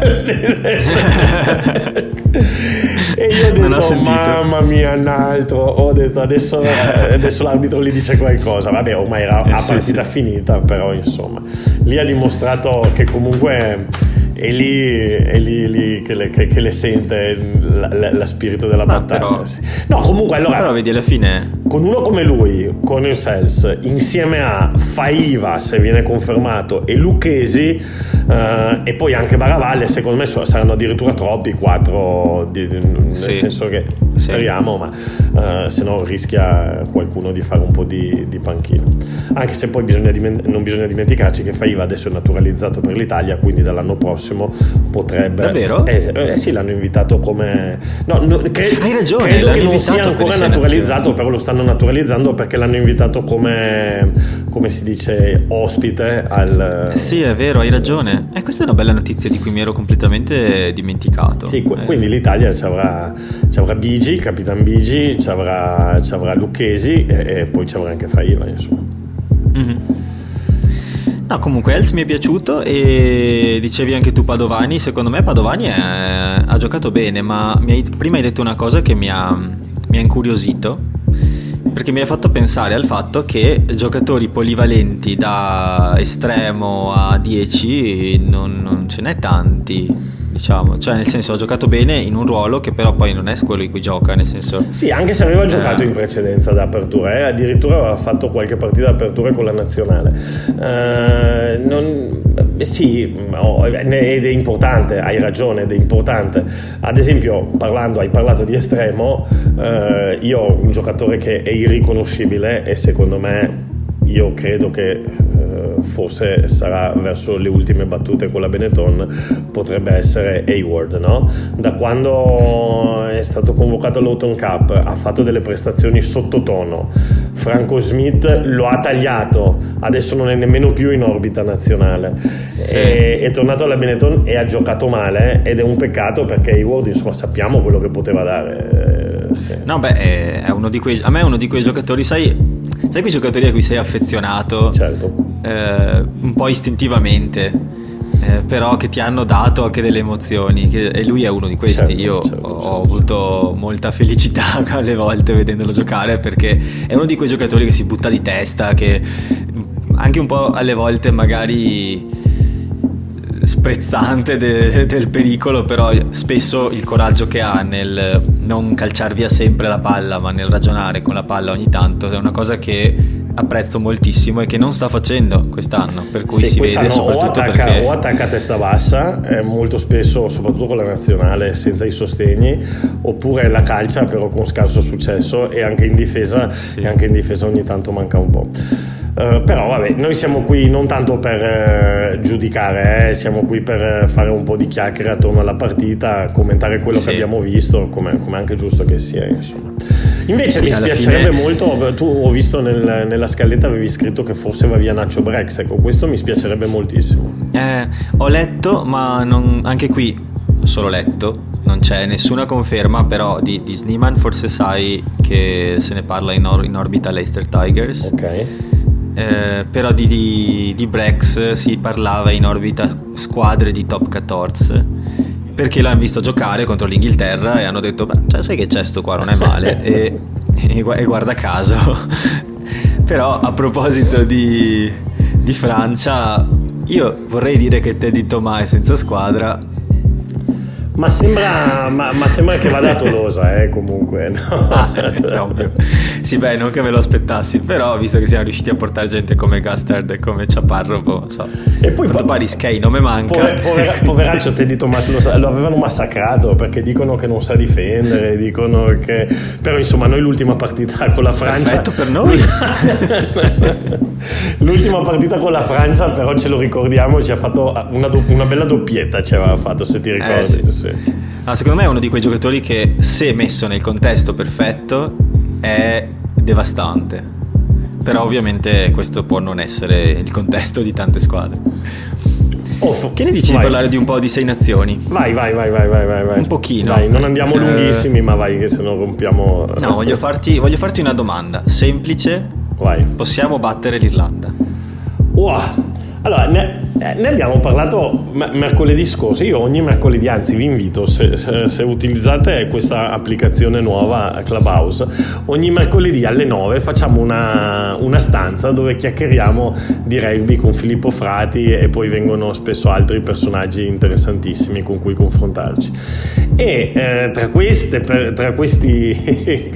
e io ho detto, mamma mia, un altro. Ho detto, adesso, adesso, l'arbitro gli dice qualcosa. Vabbè, ormai era eh, sì, partita sì. finita, però insomma, lì ha dimostrato che comunque è lì, è lì, lì che, le, che, che, le, sente lo spirito della Ma battaglia. Però, sì. No, comunque allora. Però vedi alla fine. Con uno come lui, con il Sels, insieme a Faiva, se viene confermato, e Lucchesi, eh, e poi anche Baravalle, secondo me saranno addirittura troppi, quattro, di, nel sì. senso che sì. speriamo, ma eh, se no rischia qualcuno di fare un po' di, di panchina. Anche se poi bisogna, non bisogna dimenticarci che Faiva adesso è naturalizzato per l'Italia, quindi dall'anno prossimo prossimo potrebbe... Davvero? Eh, eh sì, l'hanno invitato come... No, no, cre- Hai ragione, credo che non sia ancora naturalizzato, però lo stanno naturalizzando perché l'hanno invitato come, come si dice, ospite al... Eh sì, è vero, hai ragione. E questa è una bella notizia di cui mi ero completamente dimenticato. Sì, eh. quindi l'Italia ci avrà, ci avrà Bigi, Capitan Bigi, ci avrà, ci avrà Lucchesi e, e poi ci avrà anche Faiva, insomma. Mm-hmm. No, comunque Els mi è piaciuto e dicevi anche tu Padovani, secondo me Padovani è, ha giocato bene, ma hai, prima hai detto una cosa che mi ha, mi ha incuriosito, perché mi ha fatto pensare al fatto che giocatori polivalenti da estremo a 10 non, non ce n'è tanti diciamo, cioè nel senso ha giocato bene in un ruolo che però poi non è quello in cui gioca, nel senso... Sì, anche se aveva giocato eh. in precedenza da apertura, eh, addirittura aveva fatto qualche partita d'apertura con la nazionale. Eh, non, sì, ed è importante, hai ragione, ed è importante. Ad esempio, parlando, hai parlato di estremo, eh, io ho un giocatore che è irriconoscibile e secondo me io credo che forse sarà verso le ultime battute con la Benetton, potrebbe essere Hayward, no? Da quando è stato convocato all'Autumn Cup ha fatto delle prestazioni sottotono, Franco Smith lo ha tagliato, adesso non è nemmeno più in orbita nazionale, sì. è, è, tornato alla Benetton e ha giocato male ed è un peccato perché Hayward insomma sappiamo quello che poteva dare. Eh, sì. No beh, è uno di quei, a me è uno di quei giocatori, sai Sai quei giocatori a cui sei affezionato? Certo. Eh, un po' istintivamente. Eh, però che ti hanno dato anche delle emozioni che, e lui è uno di questi certo, io certo, ho certo, avuto certo. molta felicità alle volte vedendolo giocare perché è uno di quei giocatori che si butta di testa che anche un po' alle volte magari sprezzante de, del pericolo, però spesso il coraggio che ha nel non calciar via sempre la palla, ma nel ragionare con la palla ogni tanto è una cosa che apprezzo moltissimo e che non sta facendo quest'anno, per cui sì, si vede soprattutto o attacca, perché... o attacca a testa bassa, eh, molto spesso, soprattutto con la nazionale, senza i sostegni, oppure la calcia però con scarso successo e anche in difesa, sì. e anche in difesa ogni tanto manca un po'. Uh, però vabbè, noi siamo qui non tanto per uh, giudicare, eh, siamo qui per fare un po' di chiacchiere attorno alla partita, commentare quello sì. che abbiamo visto, come, come anche giusto che sia. Insomma. Invece sì, mi spiacerebbe fine... molto, tu ho visto nel, nella scaletta avevi scritto che forse va via Nacho Brex, ecco questo mi spiacerebbe moltissimo. Eh, ho letto, ma non, anche qui solo letto, non c'è nessuna conferma, però di, di Sneeman forse sai che se ne parla in, or- in orbita Leicester Tigers. Ok. Eh, però di, di, di, Brex si parlava in orbita squadre di top 14 perché l'hanno visto giocare contro l'Inghilterra e hanno detto beh cioè, sai che c'è sto qua non è male. E, e, e, guarda caso. Però a proposito di, di Francia io vorrei dire che Teddy Thomas è senza squadra ma sembra, ma, ma sembra, che vada a Tolosa, eh, comunque. No? Ah, sì, beh, non che me lo aspettassi, però visto che siamo riusciti a portare gente come Gastard e come Ciaparro, boh, so. E poi po- Paris Kay non mi manca. Pover, povera, poveraccio Teddy Thomas lo, lo, avevano massacrato perché dicono che non sa difendere, dicono che... Però insomma, noi l'ultima partita con la Francia... Perfetto per noi. l'ultima partita con la Francia, però ce lo ricordiamo, ci ha fatto una, do, una bella doppietta, ci aveva fatto, se ti ricordi. Eh, sì. Sì. Ah, secondo me è uno di quei giocatori che, se messo nel contesto perfetto, è devastante. Però ovviamente questo può non essere il contesto di tante squadre. Off. Che ne dici vai. di parlare di un po' di sei nazioni? Vai, vai, vai, vai, vai, vai. Un pochino. Dai, non andiamo eh... lunghissimi, ma vai che se no rompiamo... No, voglio farti, voglio farti una domanda semplice. Vai. Possiamo battere l'Irlanda? Wow. Allora, ne, eh, ne abbiamo parlato mercoledì scorso. Io ogni mercoledì, anzi, vi invito, se, se, se, utilizzate questa applicazione nuova Clubhouse, ogni mercoledì alle 9 facciamo una, una stanza dove chiacchieriamo di rugby con Filippo Frati e poi vengono spesso altri personaggi interessantissimi con cui confrontarci. E eh, tra, queste, tra questi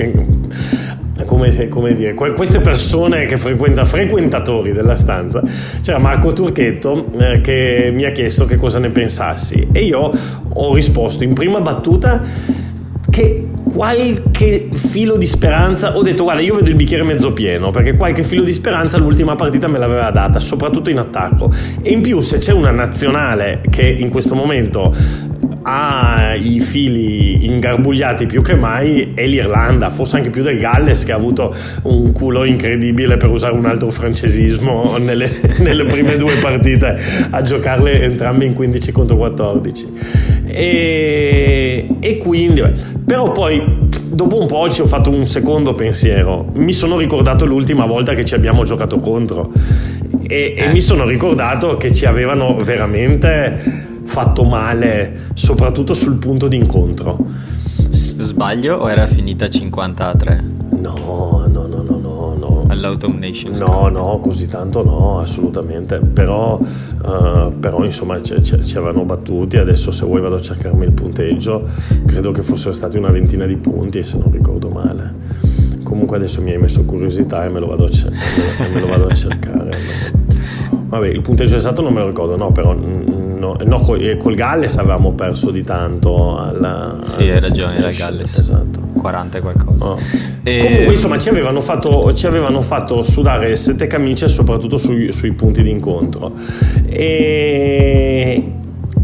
come, come dire, queste persone che frequenta, frequentatori della stanza, c'era Marco Turchetto eh, che mi ha chiesto che cosa ne pensassi. E io ho risposto in prima battuta che qualche filo di speranza ho detto guarda io vedo il bicchiere mezzo pieno perché qualche filo di speranza l'ultima partita me l'aveva data soprattutto in attacco e in più se c'è una nazionale che in questo momento ha i fili ingarbugliati più che mai è l'Irlanda, forse anche più del Galles che ha avuto un culo incredibile per usare un altro francesismo nelle, nelle prime due partite a giocarle entrambe in 15 contro 14. E, e quindi, però poi dopo un po' ci ho fatto un secondo pensiero, mi sono ricordato l'ultima volta che ci abbiamo giocato contro e, e mi sono ricordato che ci avevano veramente fatto male, soprattutto sul punto di incontro. Sbaglio o era finita 50 a 3? No, no, no, no, no. no. All'Autumn Nations? No, no, così tanto no, assolutamente. Però, uh, però insomma, ci, ci, ci, avevano battuti. Adesso, se vuoi, vado a cercarmi il punteggio. Credo che fossero stati una ventina di punti, se non ricordo male. Comunque, adesso mi hai messo curiosità e me lo vado a, cer- me lo vado a cercare. Vabbè, il punteggio esatto non me lo ricordo, no, però no, no col, col, Galles avevamo perso di tanto alla, sì hai ragione la Galles esatto 40 e qualcosa. Oh. e... comunque insomma ci avevano, fatto, ci avevano fatto sudare sette camicie soprattutto sui, sui punti d'incontro. E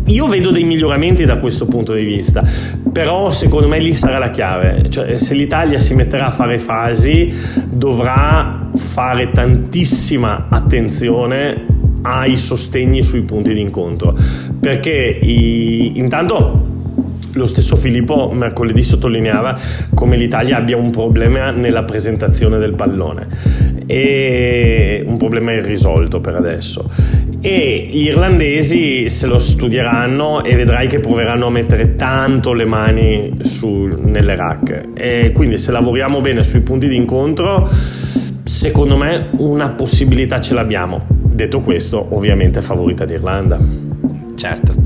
io vedo dei miglioramenti da questo punto di vista, però secondo me lì sarà la chiave, cioè se l'Italia si metterà a fare fasi dovrà fare tantissima attenzione ai sostegni sui punti di incontro perché i, intanto lo stesso Filippo mercoledì sottolineava come l'Italia abbia un problema nella presentazione del pallone e un problema irrisolto per adesso e gli irlandesi se lo studieranno e vedrai che proveranno a mettere tanto le mani su, nelle rack e quindi se lavoriamo bene sui punti di incontro secondo me una possibilità ce l'abbiamo Detto questo, ovviamente favorita d'Irlanda. Certo.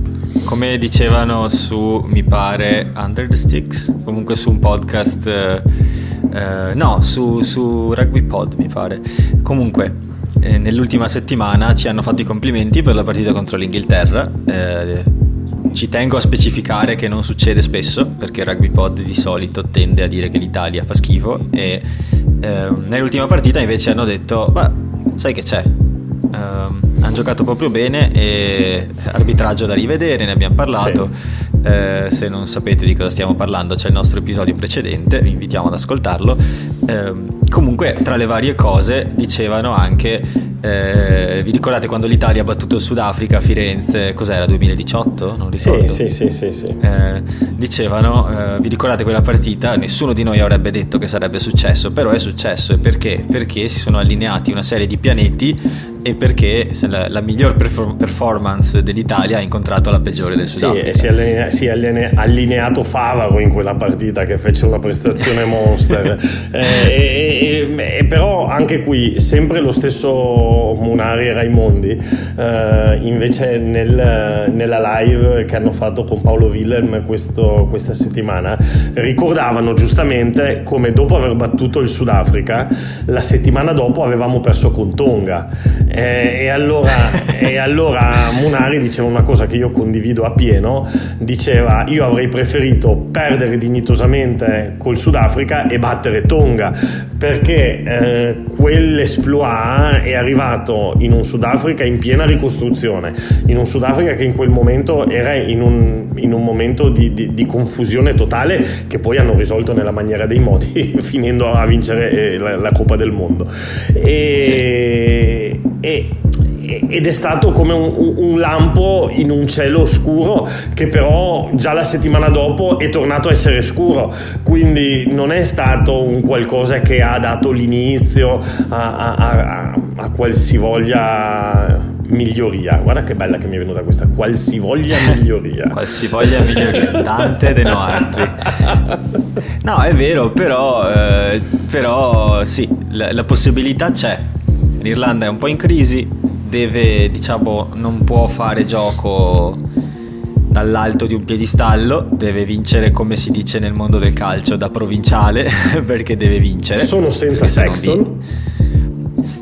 Come dicevano su, mi pare, Under the Sticks, comunque su un podcast, eh, eh, no, su, su Rugby Pod mi pare. Comunque, eh, nell'ultima settimana ci hanno fatto i complimenti per la partita contro l'Inghilterra. Eh, ci tengo a specificare che non succede spesso perché Rugby Pod di solito tende a dire che l'Italia fa schifo e eh, nell'ultima partita invece hanno detto, ma sai che c'è? Uh, hanno giocato proprio bene e arbitraggio da rivedere, ne abbiamo parlato. Sì. eh, se non sapete di cosa stiamo parlando c'è il nostro episodio precedente, vi invitiamo ad ascoltarlo. Eh, comunque tra le varie cose dicevano anche, eh, vi ricordate quando l'Italia ha battuto il Sudafrica a Firenze, cos'era 2018? Non ricordo. Sì, sì, sì, sì. sì. Eh, dicevano, eh, vi ricordate quella partita? Nessuno di noi avrebbe detto che sarebbe successo, però è successo e perché? Perché si sono allineati una serie di pianeti e perché la, la miglior performance dell'Italia ha incontrato la peggiore del Sudafrica. Sì, si è, allinea, si è allineato Favaro in quella partita che fece una prestazione monster. eh, e, e, e, però anche qui sempre lo stesso Munari e Raimondi, eh, invece nel, nella live che hanno fatto con Paolo Willem questo, questa settimana, ricordavano giustamente come dopo aver battuto il Sudafrica, la settimana dopo avevamo perso con Tonga eh, e, allora, e, allora, Munari diceva una cosa che io condivido appieno, diceva io avrei preferito perdere dignitosamente col Sudafrica e battere Tonga, perché eh, quell'esploit è arrivato in un Sudafrica in piena ricostruzione, in un Sudafrica che in quel momento era in un, in un momento di, di, di, confusione totale che poi hanno risolto nella maniera dei modi finendo a vincere eh, la, la Coppa del Mondo. E, sì e, ed è stato come un, un, lampo in un cielo scuro che però già la settimana dopo è tornato a essere scuro. Quindi non è stato un qualcosa che ha dato l'inizio a, a, a, a qualsivoglia miglioria. Guarda che bella che mi è venuta questa qualsivoglia miglioria. Qualsivoglia miglioria tante de no altri. No è vero però, eh, però sì la, la possibilità c'è l'Irlanda è un po' in crisi, deve, diciamo, non può fare gioco dall'alto di un piedistallo, deve vincere come si dice nel mondo del calcio da provinciale perché deve vincere. Sono senza Sexton.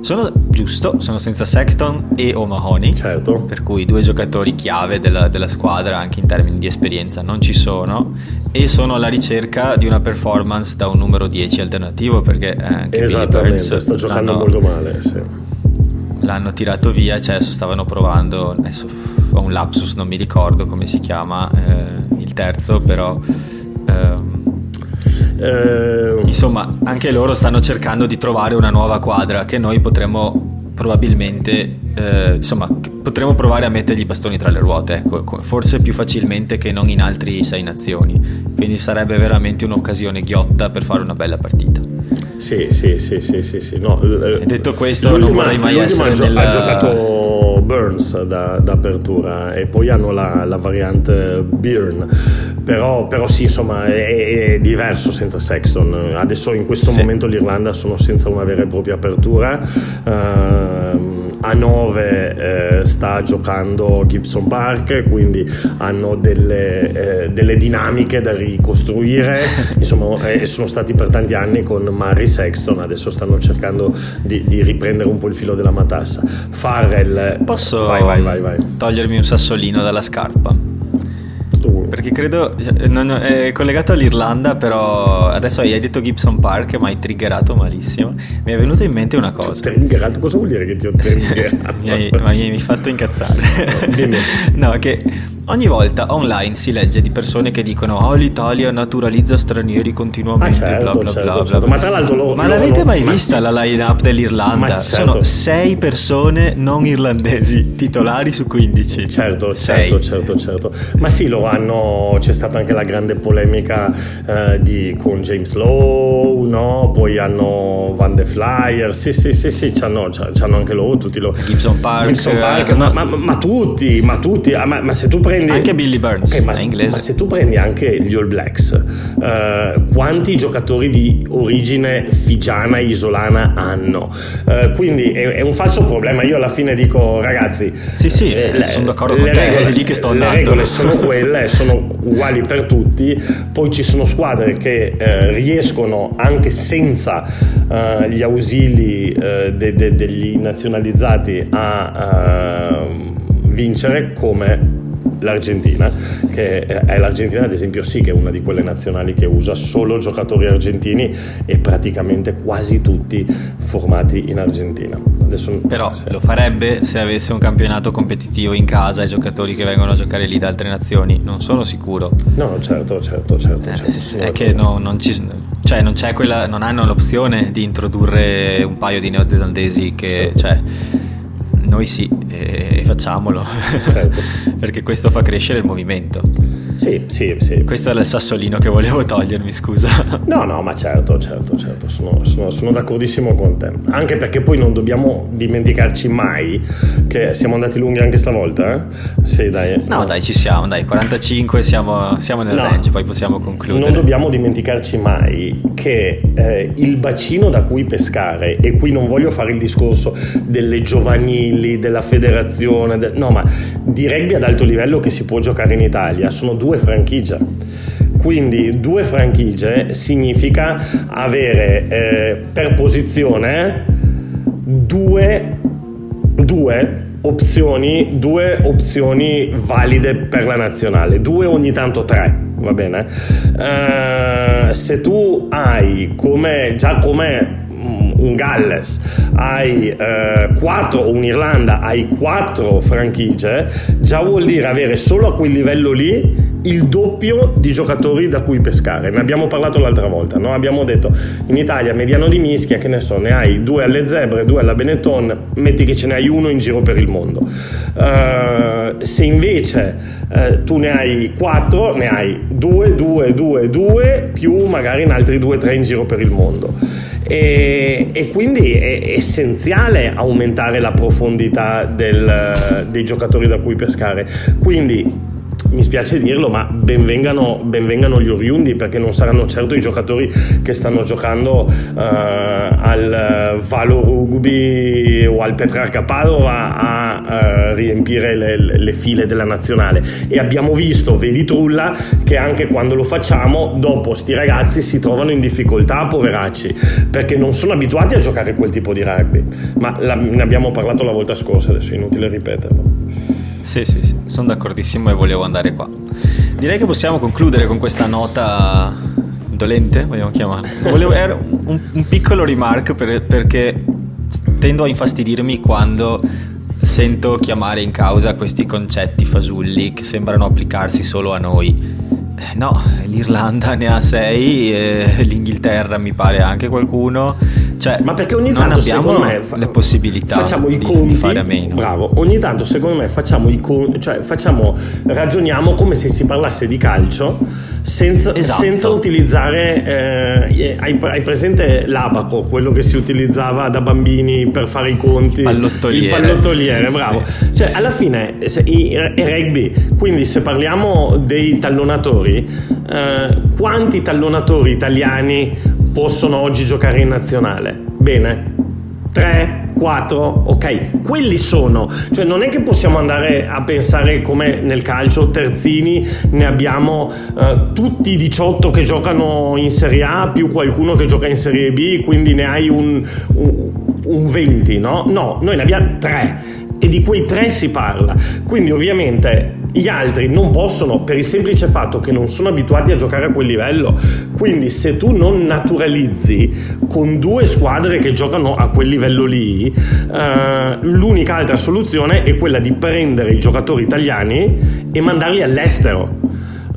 Sono giusto, sono senza Sexton e O'Mahony, certo. per cui due giocatori chiave della, della, squadra anche in termini di esperienza non ci sono e sono alla ricerca di una performance da un numero 10 alternativo perché eh, anche Esattamente, sta giocando molto male. Sì. L'hanno tirato via, cioè stavano provando, adesso ho un lapsus, non mi ricordo come si chiama eh, il terzo, però... Ehm, eh, Insomma, anche loro stanno cercando di trovare una nuova quadra che noi potremmo probabilmente, eh, insomma, potremmo provare a mettergli i bastoni tra le ruote, ecco, forse più facilmente che non in altri sei nazioni. Quindi sarebbe veramente un'occasione ghiotta per fare una bella partita. Sì, sì, sì, sì, sì, sì. No, e detto questo, non vorrei mai essere gio- nella... ha giocato Burns da, da, apertura e poi hanno la, la variante Byrne, però, però sì, insomma, è, è, diverso senza Sexton. Adesso in questo sì. momento l'Irlanda sono senza una vera e propria apertura. Uh, a 9 eh, sta giocando Gibson Park, quindi hanno delle, eh, delle dinamiche da ricostruire. Insomma, eh, sono stati per tanti anni con Murray Sexton, adesso stanno cercando di, di, riprendere un po' il filo della matassa. Farrell, posso vai, vai, vai, togliermi un sassolino dalla scarpa? Perché credo, non, è collegato all'Irlanda, però adesso hai detto Gibson Park, ma hai triggerato malissimo. Mi è venuta in mente una cosa. Triggerato? Cosa vuol dire che ti ho triggerato? mi, hai, mi hai fatto incazzare. No, che Ogni volta online si legge di persone che dicono oh l'Italia naturalizza stranieri continuamente, ah, certo, bla bla certo, bla, certo. bla, Ma tra l'altro lo, Ma l'avete lo, mai vista la line-up dell'Irlanda? Certo. Sono sei persone non irlandesi titolari su 15. Certo, certo, certo, certo. Ma sì, lo hanno, c'è stata anche la grande polemica eh, di, con James Lowe, no? Poi hanno Van de Flyer, sì sì sì sì, c'hanno, c'hanno anche loro, tutti loro. Gibson Park. Gibson Park, ma, ma, ma, tutti, ma tutti, ah, ma, ma se tu prendi prendi... Anche Billy Burns, okay, ma, ma, se tu prendi anche gli All Blacks, uh, quanti giocatori di origine figiana, isolana hanno? Uh, quindi è, è, un falso problema. Io alla fine dico, ragazzi... Sì, sì, eh, sono d'accordo con te, regole, è lì che sto andando. Le regole sono quelle, sono uguali per tutti. Poi ci sono squadre che eh, riescono anche senza uh, gli ausili de, de, degli nazionalizzati a vincere come l'Argentina, che è l'Argentina ad esempio sì che è una di quelle nazionali che usa solo giocatori argentini e praticamente quasi tutti formati in Argentina. adesso Però sì. lo farebbe se avesse un campionato competitivo in casa e giocatori che vengono a giocare lì da altre nazioni, non sono sicuro. No, certo, certo, certo. certo, certo è che no, non, ci, cioè non, quella, non, hanno l'opzione di introdurre un paio di neozelandesi che... Certo. Cioè, noi sì, e facciamolo, certo. perché questo fa crescere il movimento. Sì, sì, sì. Questo era il sassolino che volevo togliermi, scusa. No, no, ma certo, certo, certo, sono, sono, sono d'accordissimo con te. Anche perché poi non dobbiamo dimenticarci mai che siamo andati lunghi anche stavolta, eh? Sì, dai. No, dai, ci siamo, dai, 45 siamo, siamo nel no, range, poi possiamo concludere. Non dobbiamo dimenticarci mai che eh, il bacino da cui pescare, e qui non voglio fare il discorso delle giovanili, della federazione, de... no, ma di rugby ad alto livello che si può giocare in Italia, sono due due franchigie. Quindi due franchigie significa avere eh, per posizione due, due opzioni, due opzioni valide per la nazionale, due ogni tanto tre, va bene? Uh, se tu hai come, già come un Galles, hai eh, quattro, o un'Irlanda, hai quattro franchigie, già vuol dire avere solo a quel livello lì il doppio di giocatori da cui pescare. Ne abbiamo parlato l'altra volta, no? abbiamo detto in Italia mediano di mischia, che ne so, ne hai due alle zebre, due alla Benetton, metti che ce ne hai uno in giro per il mondo. Uh, se invece uh, tu ne hai quattro, ne hai due, due, due, due, più magari in altri due, tre in giro per il mondo. E, e quindi è essenziale aumentare la profondità del, dei giocatori da cui pescare. Quindi mi spiace dirlo, ma benvengano, benvengano, gli oriundi perché non saranno certo i giocatori che stanno giocando uh, al Valo Rugby o al Petrarca Padova a uh, riempire le, le, file della nazionale. E abbiamo visto, vedi Trulla, che anche quando lo facciamo, dopo sti ragazzi si trovano in difficoltà, poveracci, perché non sono abituati a giocare quel tipo di rugby. Ma la, ne abbiamo parlato la volta scorsa, adesso è inutile ripeterlo. Sì, sì, sì, sono d'accordissimo e volevo andare qua. Direi che possiamo concludere con questa nota dolente, vogliamo chiamarla. Volevo, era un, un piccolo remark per, perché tendo a infastidirmi quando sento chiamare in causa questi concetti fasulli che sembrano applicarsi solo a noi. Eh, no, l'Irlanda ne ha sei, eh, l'Inghilterra mi pare anche qualcuno. Cioè, Ma perché ogni tanto secondo me fa- le possibilità facciamo i conti, di fare a meno. Bravo, ogni tanto secondo me facciamo i conti, cioè facciamo, ragioniamo come se si parlasse di calcio senza, esatto. senza utilizzare, eh, hai, hai, presente l'abaco, quello che si utilizzava da bambini per fare i conti? Pallottoliere. Il pallottoliere, bravo. Sì. Cioè alla fine se, i, è rugby, quindi se parliamo dei tallonatori, eh, quanti tallonatori italiani possono oggi giocare in nazionale? Bene, 3, 4, ok, quelli sono, cioè non è che possiamo andare a pensare come nel calcio terzini ne abbiamo uh, tutti i 18 che giocano in Serie A più qualcuno che gioca in Serie B, quindi ne hai un, un, un 20, no? No, noi ne abbiamo 3 e di quei tre si parla. Quindi ovviamente gli altri non possono per il semplice fatto che non sono abituati a giocare a quel livello. Quindi se tu non naturalizzi con due squadre che giocano a quel livello lì, eh, l'unica altra soluzione è quella di prendere i giocatori italiani e mandarli all'estero.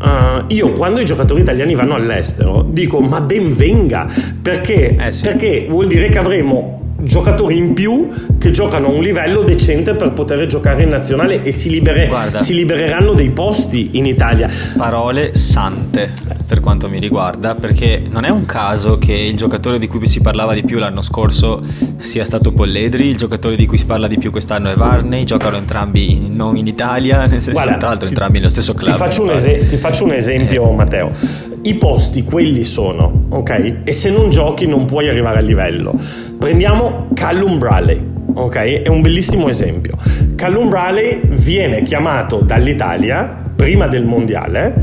Uh, io quando i giocatori italiani vanno all'estero dico ma ben venga perché, eh sì. perché vuol dire che avremo giocatori in più che giocano a un livello decente per poter giocare in nazionale e si, libere, si, libereranno dei posti in Italia. Parole sante per quanto mi riguarda, perché non è un caso che il giocatore di cui si parlava di più l'anno scorso sia stato Polledri, il giocatore di cui si parla di più quest'anno è Varney, giocano entrambi in, non in Italia, nel senso, Guarda, tra l'altro ti, entrambi nello stesso club. Ti faccio un, es- ti faccio un esempio, eh. Matteo. I posti quelli sono, ok? E se non giochi non puoi arrivare al livello. Prendiamo Callum Bradley, ok? È un bellissimo esempio. Callum Bradley viene chiamato dall'Italia prima del mondiale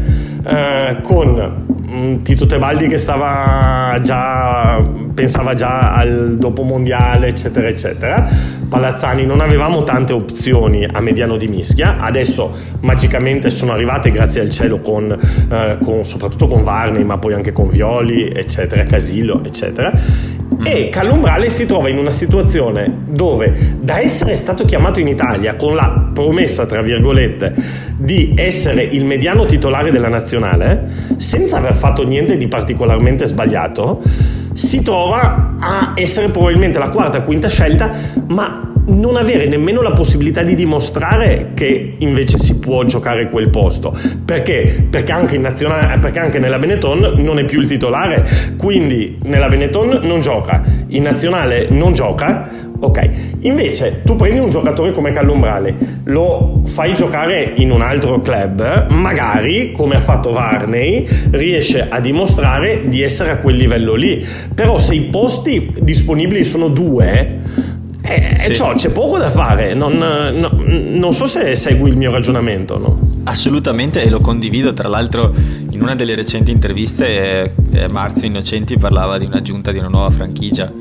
eh, con mm, Tito Tebaldi che stava già pensava già al dopo mondiale eccetera eccetera Palazzani non avevamo tante opzioni a mediano di mischia adesso magicamente sono arrivate grazie al cielo con, eh, con soprattutto con Varney ma poi anche con Violi eccetera Casillo eccetera. E Callumbrale si trova in una situazione dove da essere stato chiamato in Italia con la promessa, tra virgolette, di essere il mediano titolare della nazionale, senza aver fatto niente di particolarmente sbagliato, si trova a essere probabilmente la quarta o quinta scelta, ma non avere nemmeno la possibilità di dimostrare che invece si può giocare quel posto. Perché? Perché anche, perché anche nella Benetton non è più il titolare, quindi nella Benetton non gioca, in nazionale non gioca. Ok, invece tu prendi un giocatore come Callumbrale, lo fai giocare in un altro club, magari come ha fatto Varney, riesce a dimostrare di essere a quel livello lì. Però se i posti disponibili sono due, eh, sì. ciò, c'è poco da fare, non, no, non, so se segui il mio ragionamento. No? Assolutamente e lo condivido, tra l'altro in una delle recenti interviste eh, Marzio Innocenti parlava di un'aggiunta di una nuova franchigia.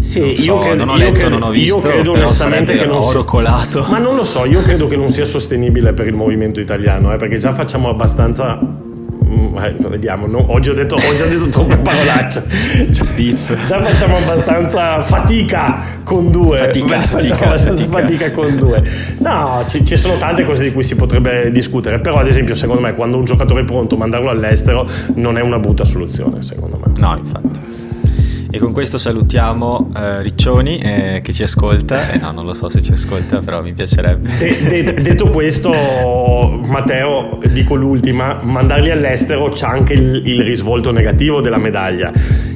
Sì, non so, io credo, non ho letto, credo, non ho visto, io credo onestamente che non sia colato. Ma non lo so, io credo che non sia sostenibile per il movimento italiano, eh, perché già facciamo abbastanza Mm, eh, vediamo, no? oggi, ho detto, oggi ho detto troppe parolacce. Già facciamo abbastanza fatica con due. Fatica, fatica, abbastanza fatica. fatica. con due. No, ci, ci, sono tante cose di cui si potrebbe discutere. Però, ad esempio, secondo me, quando un giocatore è pronto, mandarlo all'estero non è una brutta soluzione, secondo me. No, infatti. E con questo salutiamo uh, Riccioni eh, che ci ascolta. Eh, no, non lo so se ci ascolta, però mi piacerebbe. De- de- detto questo, Matteo, dico l'ultima: mandarli all'estero c'è anche il, il risvolto negativo della medaglia.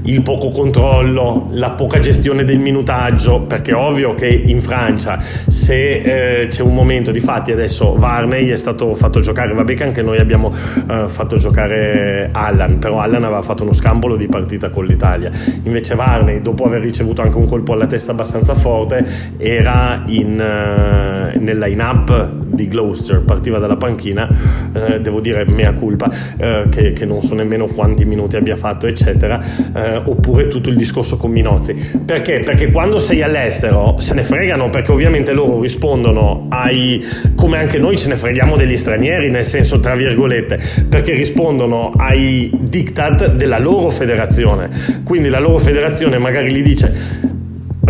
Il poco controllo, la poca gestione del minutaggio, perché è ovvio che in Francia se eh, c'è un momento, di fatti adesso Varney è stato fatto giocare, vabbè che anche noi abbiamo eh, fatto giocare Allan, però Allan aveva fatto uno scambolo di partita con l'Italia. Invece invece dopo aver ricevuto anche un colpo alla testa abbastanza forte, era in, uh, nel line-up di Gloucester, partiva dalla panchina, uh, devo dire mea culpa, uh, che, che, non so nemmeno quanti minuti abbia fatto, eccetera, oppure tutto il discorso con Minozzi. Perché? Perché quando sei all'estero se ne fregano, perché ovviamente loro rispondono ai, come anche noi ce ne freghiamo degli stranieri, nel senso tra virgolette, perché rispondono ai diktat della loro federazione. Quindi la loro federazione magari gli dice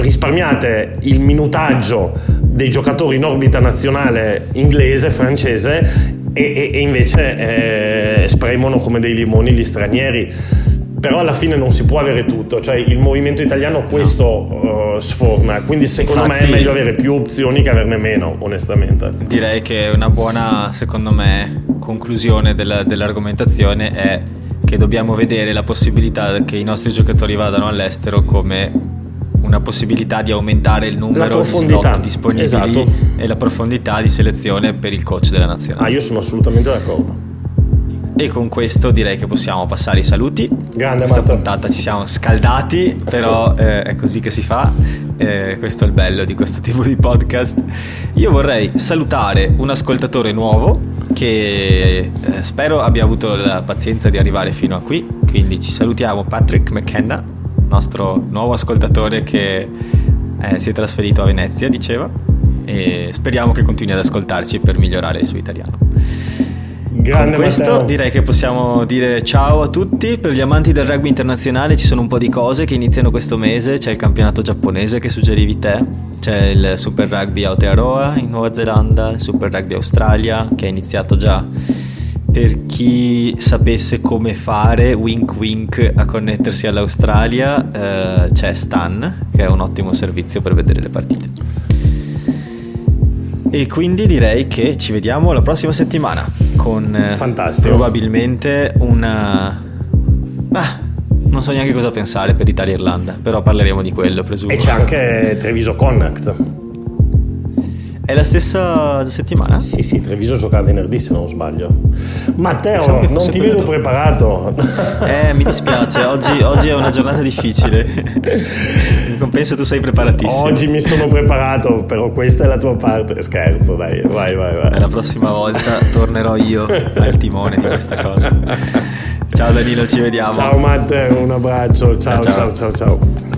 risparmiate il minutaggio dei giocatori in orbita nazionale inglese, francese e, e, e invece eh, spremono come dei limoni gli stranieri però alla fine non si può avere tutto, cioè il movimento italiano questo no. uh, sforna, quindi secondo Infatti, me è meglio avere più opzioni che averne meno, onestamente. Direi che una buona, secondo me, conclusione della, dell'argomentazione è che dobbiamo vedere la possibilità che i nostri giocatori vadano all'estero come una possibilità di aumentare il numero di slot disponibili esatto. e la profondità di selezione per il coach della nazionale. Ah, io sono assolutamente d'accordo. E con questo direi che possiamo passare i saluti. Grande Questa Marta. puntata ci siamo scaldati, però eh, è così che si fa. Eh, questo è il bello di questo tipo di podcast. Io vorrei salutare un ascoltatore nuovo che eh, spero abbia avuto la pazienza di arrivare fino a qui. Quindi ci salutiamo Patrick McKenna, nostro nuovo ascoltatore che eh, si è trasferito a Venezia, diceva, e speriamo che continui ad ascoltarci per migliorare il suo italiano. Grande Con questo Matteo. direi che possiamo dire ciao a tutti. Per gli amanti del rugby internazionale ci sono un po' di cose che iniziano questo mese. C'è il campionato giapponese che suggerivi te, c'è il Super Rugby Aotearoa in Nuova Zelanda, il Super Rugby Australia che è iniziato già. Per chi sapesse come fare, wink wink, a connettersi all'Australia, eh, c'è Stan, che è un ottimo servizio per vedere le partite. E quindi direi che ci vediamo la prossima settimana con eh, Fantastico. probabilmente una... Ah, non so neanche cosa pensare per Italia-Irlanda, però parleremo di quello, presumo. E c'è anche Treviso Connect. È la stessa settimana? Sì, sì, Treviso gioca venerdì se non sbaglio. Matteo, non ti vedo preparato. Eh, mi dispiace, oggi, oggi, è una giornata difficile. In compenso tu sei preparatissimo. Oggi mi sono preparato, però questa è la tua parte. Scherzo, dai, vai, vai, vai. La prossima volta tornerò io al timone di questa cosa. Ciao Danilo, ci vediamo. Ciao Matteo, un abbraccio. ciao, ciao, ciao. ciao. ciao.